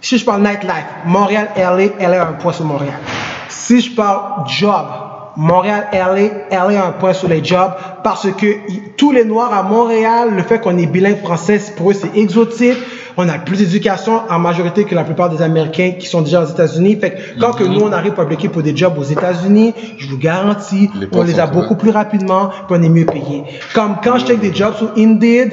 si je parle nightlife, Montréal, LA, LA a un point sur Montréal. Si je parle job, Montréal, LA, LA a un point sur les jobs parce que tous les Noirs à Montréal, le fait qu'on est bilingue français, pour eux, c'est exotique. On a plus d'éducation en majorité que la plupart des Américains qui sont déjà aux États-Unis. Fait que quand que nous, on arrive pour appliquer pour des jobs aux États-Unis, je vous garantis, Les on les a beaucoup plus rapidement, puis on est mieux payé. Comme quand je check des jobs sur Indeed,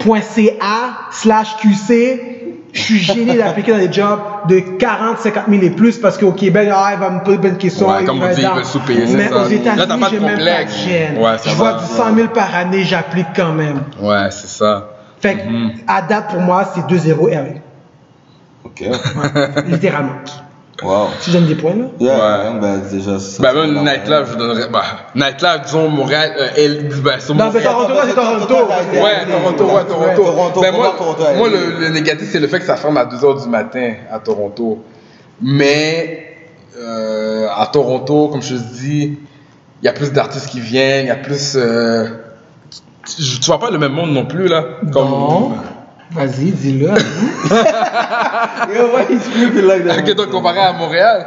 .ca slash QC, je suis gêné d'appliquer dans des jobs de 40, 50 000 et plus parce qu'au Québec, ah, il va me poser une question. Ouais, il comme on dit, veulent sous-payer, c'est Mais ça. aux Là, t'as États-Unis, j'ai même pas de gêne. Ouais, je va. vois du 100 000 par année, j'applique quand même. Ouais, c'est ça. Fait que, à date, pour moi, c'est 2-0 LA. Ok. Littéralement. Wow. Si je donne des points, là. Yeah, Ouais. ben déjà. ça, Ben, c'est même Nightlife, je donnerais. Bah, Nightlife, disons, Montréal, euh, elle, ben, sur Non, mais Montréal. Toronto, c'est Toronto. Ouais, Toronto, ouais, Toronto. Toronto, Ben, moi, Toronto, moi le, le négatif, c'est le fait que ça ferme à 2h du matin à Toronto. Mais, euh, à Toronto, comme je te dis, il y a plus d'artistes qui viennent, il y a plus. euh, tu, tu vois pas le même monde non plus, là. Comme, Non. Vas-y, dis-le. Yo, why screaming like that? Ok, donc comparé à Montréal.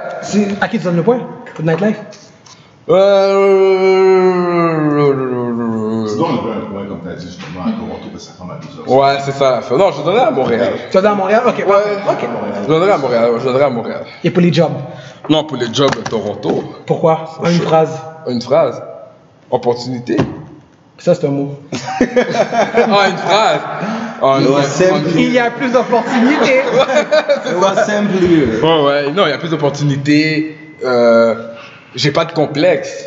À qui tu donnes le point? Pour Nightlife? Euh... Sinon, on avait un point, comme tu as dit, justement, à Toronto, que ça ressemble à 12 heures. Ouais, c'est ça. Non, je donnerais à Montréal. Tu vas dans Montréal? Ok, ouais. ok. Je donnerais à Montréal. Je donnerais à Montréal. Et pour les jobs? Non, pour les jobs Toronto. Pourquoi? Une phrase. Une phrase. Opportunité. Ça, c'est un mot. Ah, une phrase. C'est- Il y a plus d'opportunités. It was simply. Ouais, ouais. Non, il y a plus d'opportunités. Euh, j'ai pas de complexe.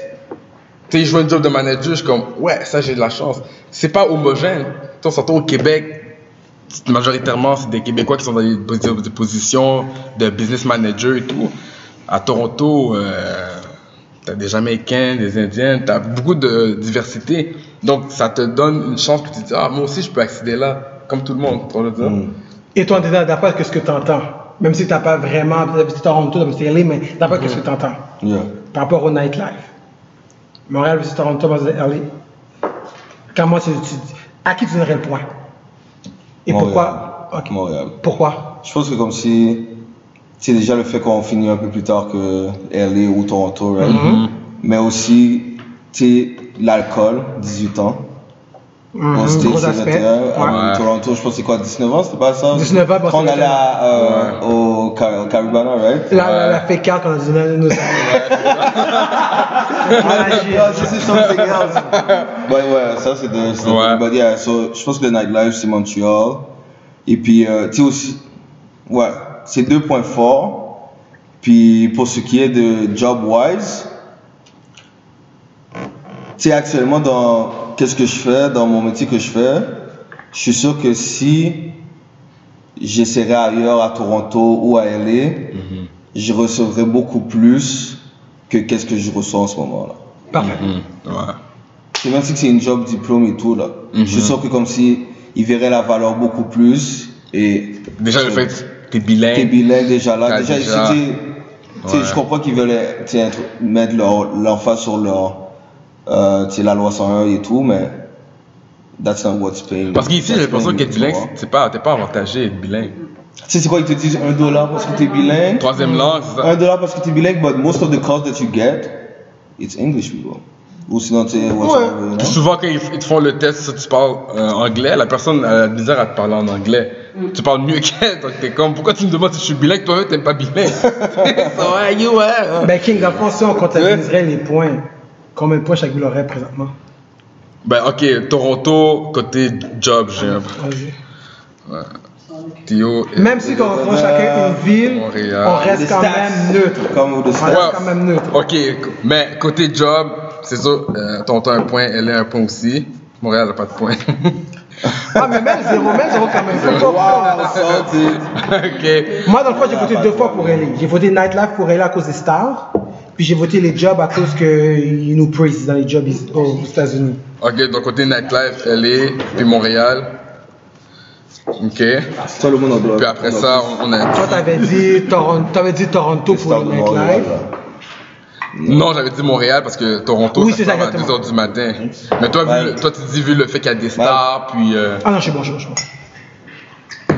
Tu sais, je vois un job de manager, je suis comme, ouais, ça, j'ai de la chance. C'est pas homogène. Tu sais, surtout au Québec, majoritairement, c'est des Québécois qui sont dans des positions de business manager et tout. À Toronto, euh, t'as des Jamaïcains, des Indiens, t'as beaucoup de diversité. Donc, ça te donne une chance que tu te dis, ah, moi aussi, je peux accéder là, comme tout le monde. tu le dire? Et toi, t'es d'après ce que tu entends. Même si t'as pas vraiment, visité Toronto, visité LA, mais d'après ce que tu entends. Yeah. Par rapport au nightlife. Montréal visite Toronto, moi, LA. Comment tu, tu- à qui tu donnerais le point? Et Montréal. pourquoi? Montréal. Pourquoi? Je pense que comme si. C'est déjà le fait qu'on finit un peu plus tard que LA ou Toronto, right? Mm-hmm. Mais aussi, tu l'alcool, 18 ans. Mhm, Au States, Gros c'est aspect. 21. Ouais. Toronto, je pense que c'est quoi, 19 ans, c'était pas ça? 19 ans, Quand on allait à, euh, au Car- Caribana, right? La, la, la fake card qu'on a donné à nos amis. Ah, Ah, this is something else. ouais, ouais, ça c'est de. Ouais. But yeah, so, je pense que le nightlife c'est Montréal. Et puis, euh, tu sais aussi. Ouais, c'est deux points forts. Puis pour ce qui est de job wise, tu sais, actuellement, dans qu'est-ce que je fais, dans mon métier que je fais, je suis sûr que si j'essaierais ailleurs à Toronto ou à LA, je recevrais beaucoup plus que qu'est-ce que je reçois en ce moment-là. Parfait. Ouais. C'est même si c'est une job diplôme et tout, là. Je suis sûr que comme si ils verraient la valeur beaucoup plus et Déjà, le fait que t'es t'es bilingue. bilingue déjà là. Déjà, déjà. Ouais. je comprends qu'ils veulent mettre leur, l'emphase sur leur, euh, tu sais, la loi 101 et tout, mais that's not what's paying. Parce qu'ici, j'ai l'impression qu'être bilingue, c'est pas, t'es pas avantagé d'être bilingue. Tu sais, c'est quoi, ils te disent un dollar parce que t'es bilingue? Troisième langue, c'est ça. Un dollar parce que t'es bilingue, but most of the calls that you get, it's English people. Ou sinon, tu sais, know? Puis souvent, quand ils, ils te font le test, si tu parles euh, anglais, la personne a la misère à te parler en anglais. Tu parles mieux qu'elle, donc t'es comme, pourquoi tu me demandes si je suis bilingue, toi-même t'es pas bilingue. so, ouais, you, ouais. Ben, King, fond, si on comptabiliserait les points, combien de points chaque ville aurait présentement? Ben, ok, Toronto, côté job, j'ai un. Vas-y. Théo. et- Même si on prend chacun une ville, Montréal. on reste quand même neutre. Comme On reste Ouais. quand même neutre. Ok, mais côté job, c'est sûr, euh, Toronto a un point, elle a un point aussi. Montréal n'a pas de point. Ah, mais même zéro, même zéro quand même. Wow, ok. Moi, dans le fond, j'ai voté deux fois pour LA. J'ai voté Nightlife pour LA à cause des stars. Puis j'ai voté les jobs à cause qu'ils nous praisent dans les jobs aux États-Unis. Ok, donc côté nightlife, LA, puis Montréal. Ok. Toi, le monde en bloc. Puis après ça, on a. Toi, t'avais dit, Toronto, t'avais dit Toronto pour le Nightlife. Non, j'avais dit Montréal parce que Toronto, Oui, ça c'est ça, à exactement. 2h du matin. Mais toi, Ouais. tu dis vu le fait qu'il y a des stars, puis. euh, Ah non, je suis bon, je suis bon, je suis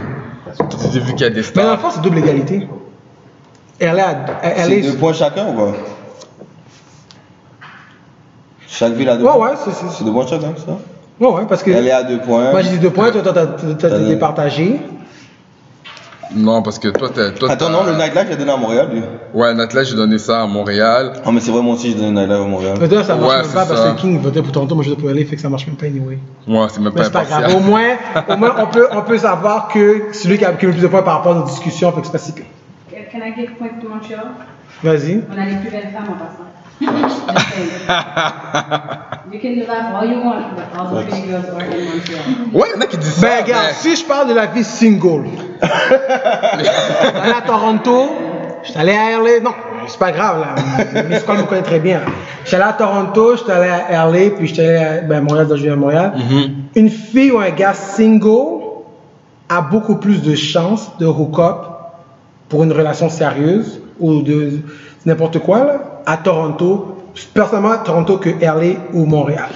bon. tu dis vu qu'il y a des Mais dans le stars. fond, c'est double égalité. Elle a, elle C'est est. deux points chacun ou quoi Chaque ville a deux Ouais, points. ouais, c'est c'est- C'est deux points chacun, ça? Ouais, ouais, parce que. Elle est à deux points. Moi, j'ai dit deux points, toi, t'as départagé. Non, parce que toi, toi, Attends, t'as- non, le nightlife, a donné à Montréal, lui. Ouais, Nathalie, j'ai donné ça à Montréal. Ah, mais c'est vrai, moi aussi, j'ai donné le nightlife à Montréal. Mais d'ailleurs, ça marche Ouais, même pas parce que King votait pour Toronto, moi je votais pour LA, fait que ça marche même pas anyway. Ouais, c'est même Mais pas c'est pas grave. Au moins, au moins on, peut, on peut savoir que celui qui a, qui a le plus de points par rapport à nos discussions, fait que c'est pas si. Can I give point to Montreal? Vas-y. On a les plus belles femmes en passant. you can laugh all you want, but all the pretty girls are in Montreal? Ouais, il y en a qui disent ça. Ben, regarde, mais- si je parle de la vie single, j'étais allé à Toronto, j'étais allé à LA, non, c'est pas grave, là, mes scores me connaissent très bien. J'étais allé à Toronto, j'étais allé à LA, puis j'étais allé à ben, Montréal, je viens à Montréal. Une fille ou un gars single a beaucoup plus de chances de hook up pour une relation sérieuse ou de n'importe quoi, là, à Toronto, personnellement à Toronto que LA ou Montréal.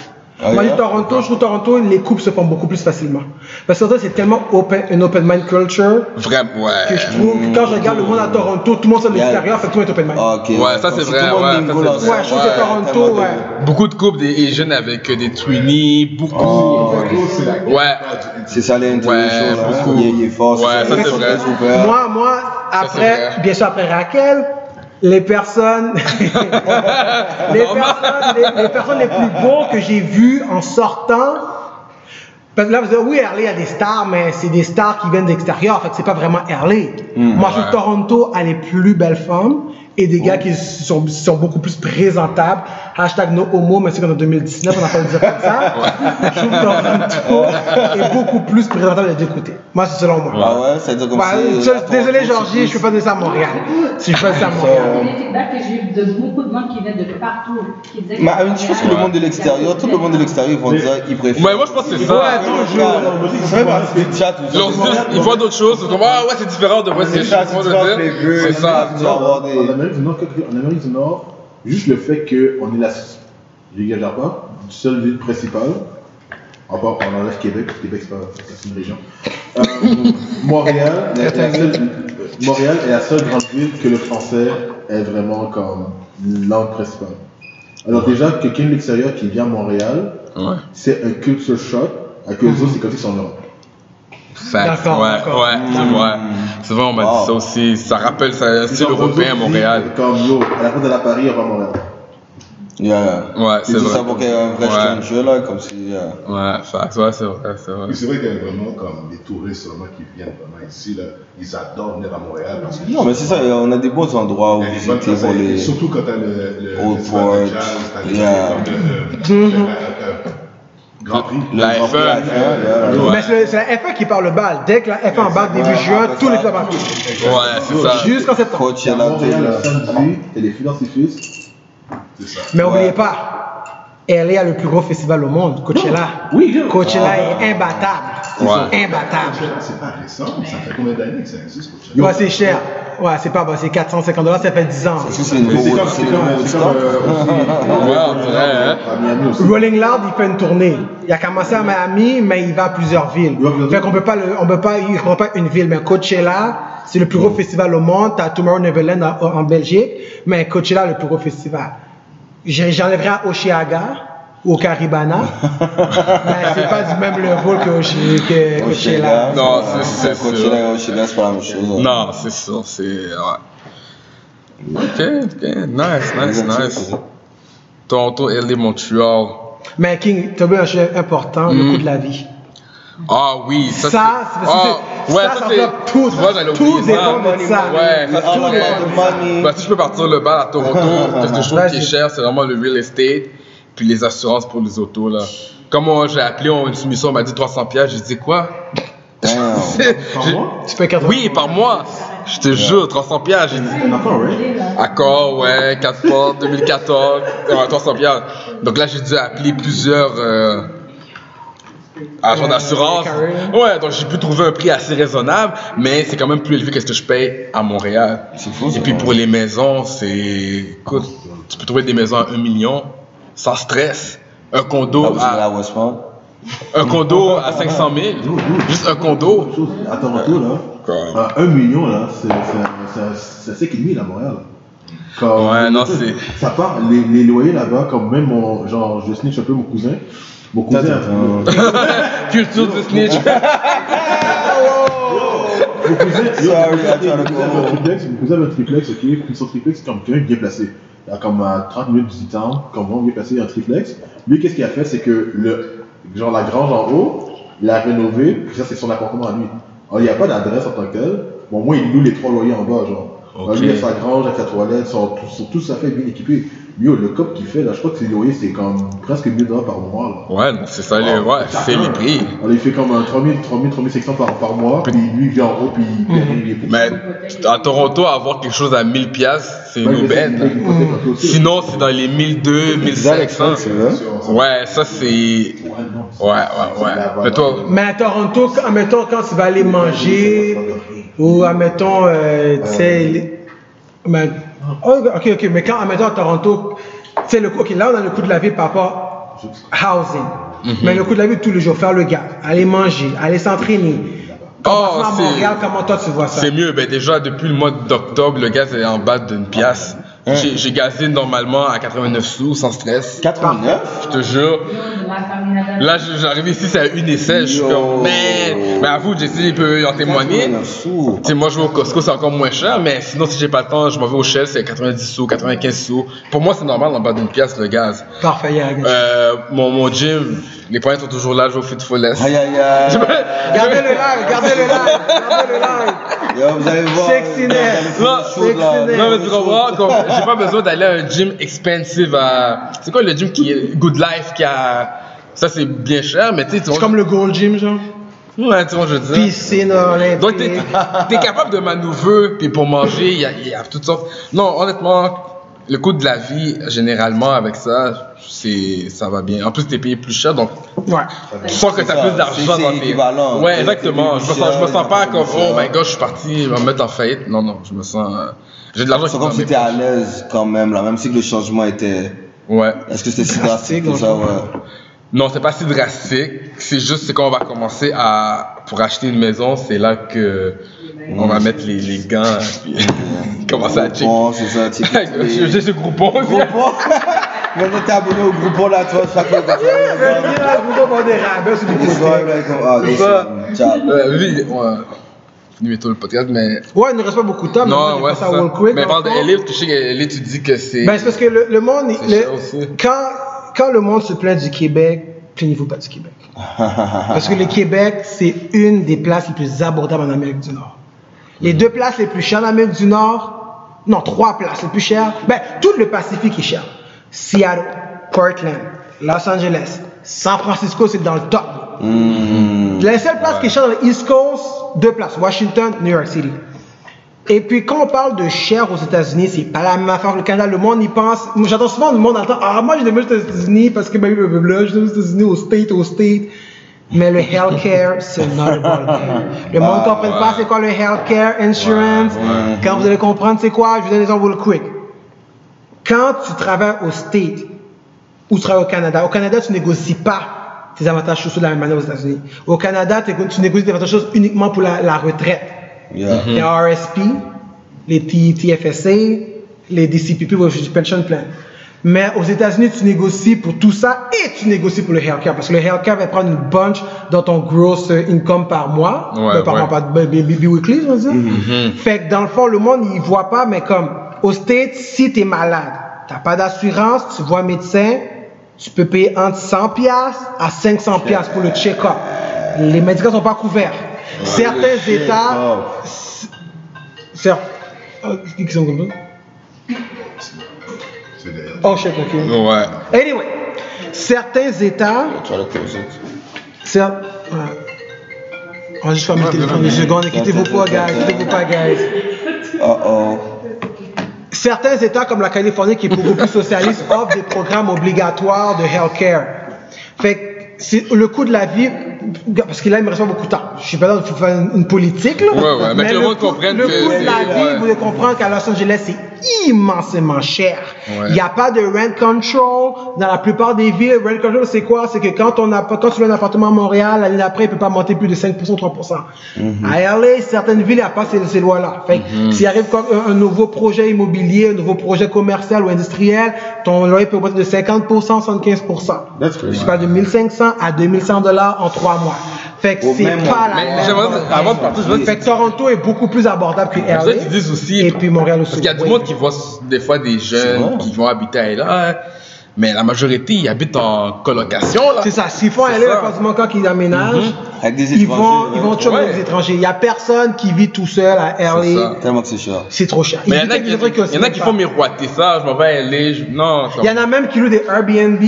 Ah je dis Toronto, je trouve Toronto, les couples se font beaucoup plus facilement. Parce que c'est tellement open, une open mind culture Vraiment, ouais. que je trouve que quand je regarde le monde à Toronto, tout le monde sort de Yeah. l'extérieur, fait tout le monde est open mind. Ok. Ouais, ça, c'est vrai, ouais, mingle ça, c'est ensemble. vrai. ouais, je trouve ouais, que Toronto, tellement ouais. Beaucoup de couples des Asian avec euh, des twinnies, beaucoup. Oh, Ouais. C'est ça les Ouais, là. beaucoup. Il est- fort. Ouais, ça, c'est vrai. Moi, moi, après, bien sûr, après Raquel, les personnes, les, personnes les, les personnes les plus beaux que j'ai vues en sortant, parce que là, vous dites, oui, RLA, il y a des stars, mais c'est des stars qui viennent d'extérieur, fait que c'est pas vraiment RLA. Moi, je trouve Ouais. Toronto a les plus belles femmes et des gars qui sont, sont beaucoup plus présentables. Hashtag no homo, mais c'est qu'en 2019, on n'a pas le dire comme ça. Je trouve que est beaucoup plus présentable deux côtés. Moi, c'est selon moi. Ah ouais, dire comme Ouais, si. je- euh, désolé Georgie, je peux pas dire ça à Montréal. Si je fais ça à Montréal. Les feedbacks que j'ai eu de beaucoup de monde qui viennent de partout, qui disaient que. Mais je pense que le monde de l'extérieur, tout le monde de l'extérieur, ils vont dire qu'ils préfèrent. Ouais, moi, je pense que c'est ça. C'est pas Genre, juste, ils voient d'autres choses, ils comme, ah ouais, c'est différent de moi, c'est ça, c'est de C'est ça. En Amérique du Nord, juste le fait qu'on est la, pas, seule ville principale, à part on enlève Québec, parce que Québec c'est pas c'est une région. Euh, Montréal, est la seule, Montréal est la seule grande ville que le français est vraiment comme langue principale. Alors déjà, quelqu'un de l'extérieur qui vient à Montréal, Ouais. c'est un culture shock, à que les autres c'est comme s'ils sont en Europe. D'accord, Ouais, on m'a Wow. dit ça aussi. Ça rappelle, ça, style européen à Montréal. Comme yo, à la fin de la Paris, on va à Montréal. Yeah. Ouais, c'est vrai. ça pour qu'il y ait un vrai Ouais. stranger là, comme si. Ouais, fact, ouais, c'est vrai, c'est vrai. Oui, c'est vrai qu'il y a vraiment comme des touristes vraiment qui viennent vraiment ici, là, ils adorent venir à Montréal parce que Non, mais c'est ça, on a des bons endroits où visiter pour les. Surtout quand t'as le, le, Old Port, yeah. Grand Prix. La les F1. F1, yeah. Ouais. Mais c'est la F1 qui parle le bal. Dès que la F1 embarque début juin, tous les clubs embarquent. Ouais, c'est ça. Jusqu'en septembre. Coachella, et les finances. C'est ça. Mais n'oubliez pas, LA a le plus gros festival au monde, Coachella. Oui, je- Coachella est imbattable. Ouais. Imbattable. C'est pas récent, ça fait combien d'années que ça existe Coachella? Ouais, c'est cher. Ouais, c'est pas bon, c'est 450 dollars, ça fait 10 ans. C'est c'est nouveau nouveau à. Rolling Loud, il fait une tournée. Il a commencé à Miami, mais il va à plusieurs villes. Fait qu'on peut pas, le, on peut pas, il prend pas une ville. Mais Coachella, c'est le plus gros festival au monde. T'as Tomorrow Neverland en, en Belgique, mais Coachella, le plus gros festival. J'enlèverais à Oshiaga ou au Caribana, mais c'est pas du même level que, Oshi- que Coachella. Coachella. Non, c'est- sûr. et Coachella, c'est pas la même chose. hein. Non, c'est sûr, c'est. Ouais. Ok, ok, nice, nice, nice. Toronto, LA, Montréal. Mais King, t'as vu un sujet important, le coût de la vie. Ah oui, ça, Ça, c'est. Ah, ouais, ça, ça, ça tout. Tout dépend de ça. Ouais, ça, the money. Bah, si je peux partir le bal à Toronto, parce que je trouve Vas-y. qui est cher, c'est vraiment le real estate, puis les assurances pour les autos, là. Comme moi, j'ai appelé, on, une soumission, on m'a dit 300 pièces, j'ai dit quoi? Damn. J'ai- Tu payes 80. Oui, par mois. Je te jure, 300 pièces, j'ai dit. Accord, ouais, 4 portes, 2014, ouais, 300 piastres. Donc là, j'ai dû appeler plusieurs euh, agents d'assurance. Ouais, donc j'ai pu trouver un prix assez raisonnable, mais c'est quand même plus élevé que ce que je paye à Montréal. C'est fou, ça. Et puis pour les maisons, c'est. Écoute, tu peux trouver des maisons à 1 million sans stress. Un condo à, à Westmount. un condo à 500 000. Juste un condo. Chose, À Toronto, là, à 1 million, là, c'est c'est- c'est- c'est 5,5 à Montréal. Comme- Ouais, non, c'est- Ça part, les, les loyers là-bas, comme même mon. Genre, je snitch un peu mon cousin. Mon cousin. Culture de snitch. Sorry, I tried to vous go avez un triplex, triplex, ok, son triplex, comme quelqu'un bien placé. A comme à 30 minutes du temps, comme vraiment bien placé, a un triplex. Lui, qu'est-ce qu'il a fait, c'est que le, genre la grange en haut, il l'a rénové, puis ça, c'est son appartement à lui. Alors, il n'y a pas d'adresse en tant que tel. Bon, moi, il loue les trois loyers en bas, genre. Alors, Ok. lui, il a sa grange avec sa toilette, son, tout, son- tout ça fait bien équipé. Lui, oh, le cop qu'il fait, là, je crois que ses loyers, c'est comme presque 1000 dollars par mois, là. Ouais, c'est ça, les, ouais, c'est les prix. Alors, il fait comme un 3000, 3000, 3500 par, par mois, puis lui, il vit en haut, puis il il- il- Mais à Toronto, avoir quelque chose à 1000 piastres, c'est une c'est- aubaine. c'est. Sinon, c'est dans les 1200, 1500. c'est vrai. Ouais, ça c'est. Ouais, ouais, ouais. Mais toi, Mais à Toronto, quand, admettons, quand tu vas aller manger, ou admettons, euh, tu sais, les- mais- oh, ok, ok, mais quand, admettons, à Toronto, tu sais, ok, là, on a le coût de la vie par rapport housing. Mais le coût de la vie tous les jours, faire le gars, aller manger, aller s'entraîner. oh, à Montréal, c'est. comment toi tu vois ça? C'est mieux, ben déjà depuis le mois d'octobre, le gaz est en bas d'une pièce. J'ai j'ai gazé normalement à 89 sous sans stress. 89? Je te jure. Là, j'arrive ici, c'est à une essai. Je suis comme, mais, mais avoue, Jesse, il peut en témoigner. 89 sous. Tu sais, moi, je vais au Costco, c'est encore moins cher, mais sinon, si j'ai pas le temps, je m'en vais au Shell, c'est 90 sous, 95 sous. Pour moi, c'est normal en bas d'une pièce, le gaz. Parfait, yeah, yeah. Euh, mon, mon gym, les points sont toujours là, je vais au Fitfulness. Aïe aïe me- aïe. Gardez le live, gardez le live, gardez le live. Yo, vous allez voir. Sexiness. Non, mais tu comprends, j'ai pas besoin d'aller à un gym expensive à. C'est quoi le gym qui est Good Life qui a. Ça, c'est bien cher, mais tu sais, tu C'est comme le Gold Gym, genre. Ouais, tu vois, je veux dire. Piscine olympique. Donc, t'es es capable de manœuvrer, puis pour manger, il y y a toutes sortes. Non, honnêtement, le coût de la vie, généralement, avec ça, c'est ça va bien. En plus, t'es payé plus cher, donc Ouais. tu sens que t'as plus d'argent dans c'est tes. équivalent. Ouais, T'es- exactement. t'es Je me sens, je me sens pas comme, oh my god, je suis parti, me mettre en faillite. Non, non, je me sens. euh, J'ai de l'argent C'est qui comme si t'étais à l'aise quand même, là, même si le changement était. Ouais. Est-ce que c'était si drastique que ça, ouais? Non, c'est pas si drastique. C'est juste c'est quand on va commencer à pour acheter une maison, c'est là que on va mettre les, les gants puis commencer à checker. Groupon, c'est ça, checker tous les- J'ai ce groupon. Groupon? Maintenant, t'es abonné au groupon là, toi, chaque fois que tu là, des fais produits. un like, ah, C'est des ça. ciao. Euh, oui, ouais. Bientôt le podcast, mais. Ouais, il ne reste pas beaucoup de temps, mais ouais, fait ça ça. real quick. Mais parle de que je sais que LA, tu dis que c'est. Ben, c'est parce que le, le monde, C'est le- cher aussi. quand, quand le monde se plaint du Québec, plaignez-vous pas du Québec. Parce que le Québec, c'est une des places les plus abordables en Amérique du Nord. Les deux places les plus chères en Amérique du Nord, non, trois places les plus chères, ben, tout le Pacifique est cher. Seattle, Portland, Los Angeles, San Francisco, c'est dans le top. La seule place qui est chère dans le East Coast, deux places, Washington, New York City. Et puis quand on parle de cher aux États-Unis, c'est pas la même affaire que le Canada. Le monde y pense. J'entends souvent le monde entend Ah, moi je déménage aux États-Unis parce que ben, blablabla, je vais aux États-Unis, au state, au state. Mais le healthcare, c'est not. Le monde ne comprend pas c'est quoi le healthcare insurance. Quand vous allez comprendre c'est quoi, je vous donne un exemple real quick. Quand tu travailles au state ou tu travailles au Canada, au Canada, tu négocies pas tes avantages sociaux de la même manière aux États-Unis. Au Canada, tu négocies tes avantages sociaux uniquement pour la, la retraite. Yeah. Les RSP, les TFSA, les DCPP, Refugee Pension Plan. Mais aux États-Unis, tu négocies pour tout ça et tu négocies pour le healthcare parce que le healthcare va prendre une bunch dans ton gross euh, income par mois, Ouais, Ben, par ouais. mois, pas ben, ben, bi- weekly, je veux dire. Fait que dans le fond, le monde, il voit pas, mais comme au States, si tu es malade, t'as pas d'assurance, tu vois un médecin, tu peux payer entre 100 pièces à 500 pièces pour le check-up. Les médicaments sont pas couverts. Certains États, Certes. Euh, qui sont comme ça? Oh shit, ok. Ouais. Anyway, certains États, certes, ouais. On va juste fermer le téléphone une seconde, inquiétez-vous pas, guys, inquiétez-vous pas, guys. Uh oh. Certains États comme la Californie, qui est beaucoup plus socialiste, offrent des programmes obligatoires de healthcare. Fait que le coût de la vie, parce que là, il me reste beaucoup de temps. Je suis pas là pour faire une, politique, là. Ouais, ouais, mais que le monde coût- comprenne Le coût de la vie, ouais. vous devez comprendre qu'à Los Angeles, c'est immensément cher. Ouais. Il n'y a pas de rent control. Dans la plupart des villes, rent control, c'est quoi? C'est que quand, on a, quand tu veux un appartement à Montréal, l'année d'après, il peut pas monter plus de 5%, 3%. À LA, certaines villes, il n'y a pas ces, ces lois-là. Fait que s'il arrive un, un nouveau projet immobilier, un nouveau projet commercial ou industriel, ton loyer peut augmenter de 50%, 75%. That's. Je parle de 1500 à 2100 dollars en trois mois. Fait que c'est pas la Mais même. avant de partir, je veux Fait que Toronto est beaucoup plus abordable que LA. qu'ils disent aussi. Et puis Montréal aussi. Parce qu'il y a du monde qui voit des fois des jeunes qui vont habiter à LA, mais la majorité, ils habitent en colocation, là. C'est ça. S'ils font aller, quasiment quand ils aménagent, Avec des ils vont, ils vont toujours Ouais. avec des étrangers. Il y a personne qui vit tout seul à. LA. Tellement que c'est cher. C'est trop cher. Mais il y en a qui, y en a font miroiter ça, je m'en vais à LA, je- non. Il y en a même qui louent des Airbnb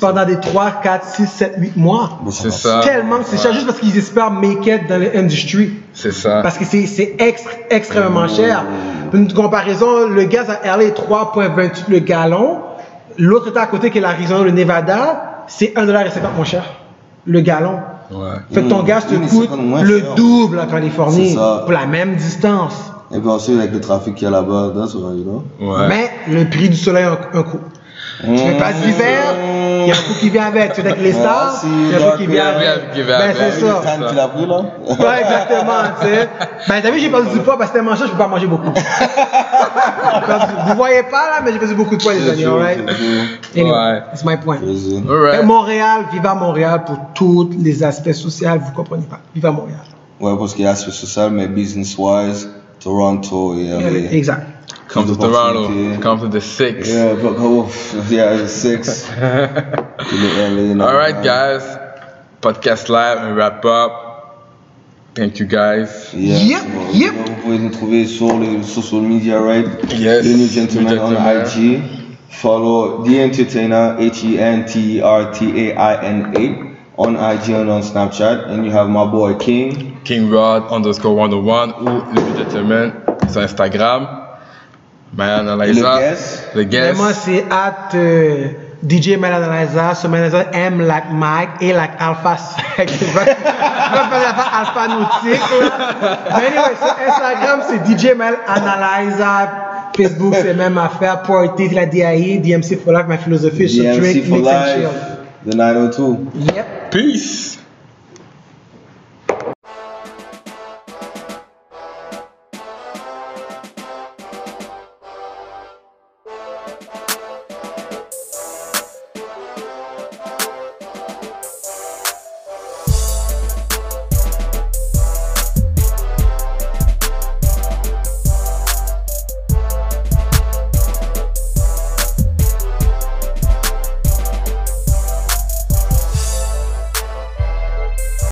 pendant des 3, 4, 6, 7, 8 mois. C'est ça. Tellement que c'est cher juste parce qu'ils espèrent make it dans l'industrie. C'est ça. Parce que c'est extra- extrêmement cher. Une comparaison, le gaz à LA est 3,28 le gallon. L'autre état à côté qui est l'Arizona, le Nevada, c'est 1,50$ moins cher. Le gallon. Ouais. Fait que ton Mmh. gaz te coûte le cher. double en Californie C'est ça. pour la même distance. Et puis ensuite, avec le trafic qu'il y a là-bas, right, you know? Ouais. Mais le prix du soleil a un, un coût. Tu fais pas d'hiver, il y a un coût qui vient avec. Tu fais avec les stars, il y a un coût qui vient avec. Ben c'est ça. Qu'il a pris, là? Ouais, exactement, tu sais. Ben, t'as vu, j'ai perdu du poids parce que c'était cher, je peux pas manger beaucoup. Vous voyez pas là, mais j'ai perdu beaucoup de poids, les amis, alright? Anyway, Ouais. that's my point. Que Montréal, vive à Montréal pour tous les aspects sociaux, vous comprenez pas. Vive à Montréal. Ouais, parce qu'il y a l'aspect social, mais business-wise, Toronto et LA. Exact. Come to Toronto. Come to the six. Yeah, but oh, yeah, the six. to the LA. now. Alright, guys. Podcast live, un wrap up. Thank you, guys. Yeah. Yep, Bon, yep. Vous pouvez nous trouver sur les social media, right? Yes, The New Gentleman New on IG. Follow The Entertainer, E H-E-N-T-E-R-T-A-I-N-A, on IG and on Snapchat. And you have my boy King. King Rod underscore 101 ou le gentleman sur Instagram. Man Analyza. le guest. Le Mais guest. moi, c'est at euh, DJ Melanalyza. Ce Melanalyza M like Mike et like Alpha. je vais je vais faire Alpha Nautique. Mais anyway, sur Instagram, c'est DJ Melanalyza. Facebook, c'est même affaire. Pointer la DAI, DMC for Life, ma philosophie. So DMC drink, for mix and life. The 902. Yep. Peace.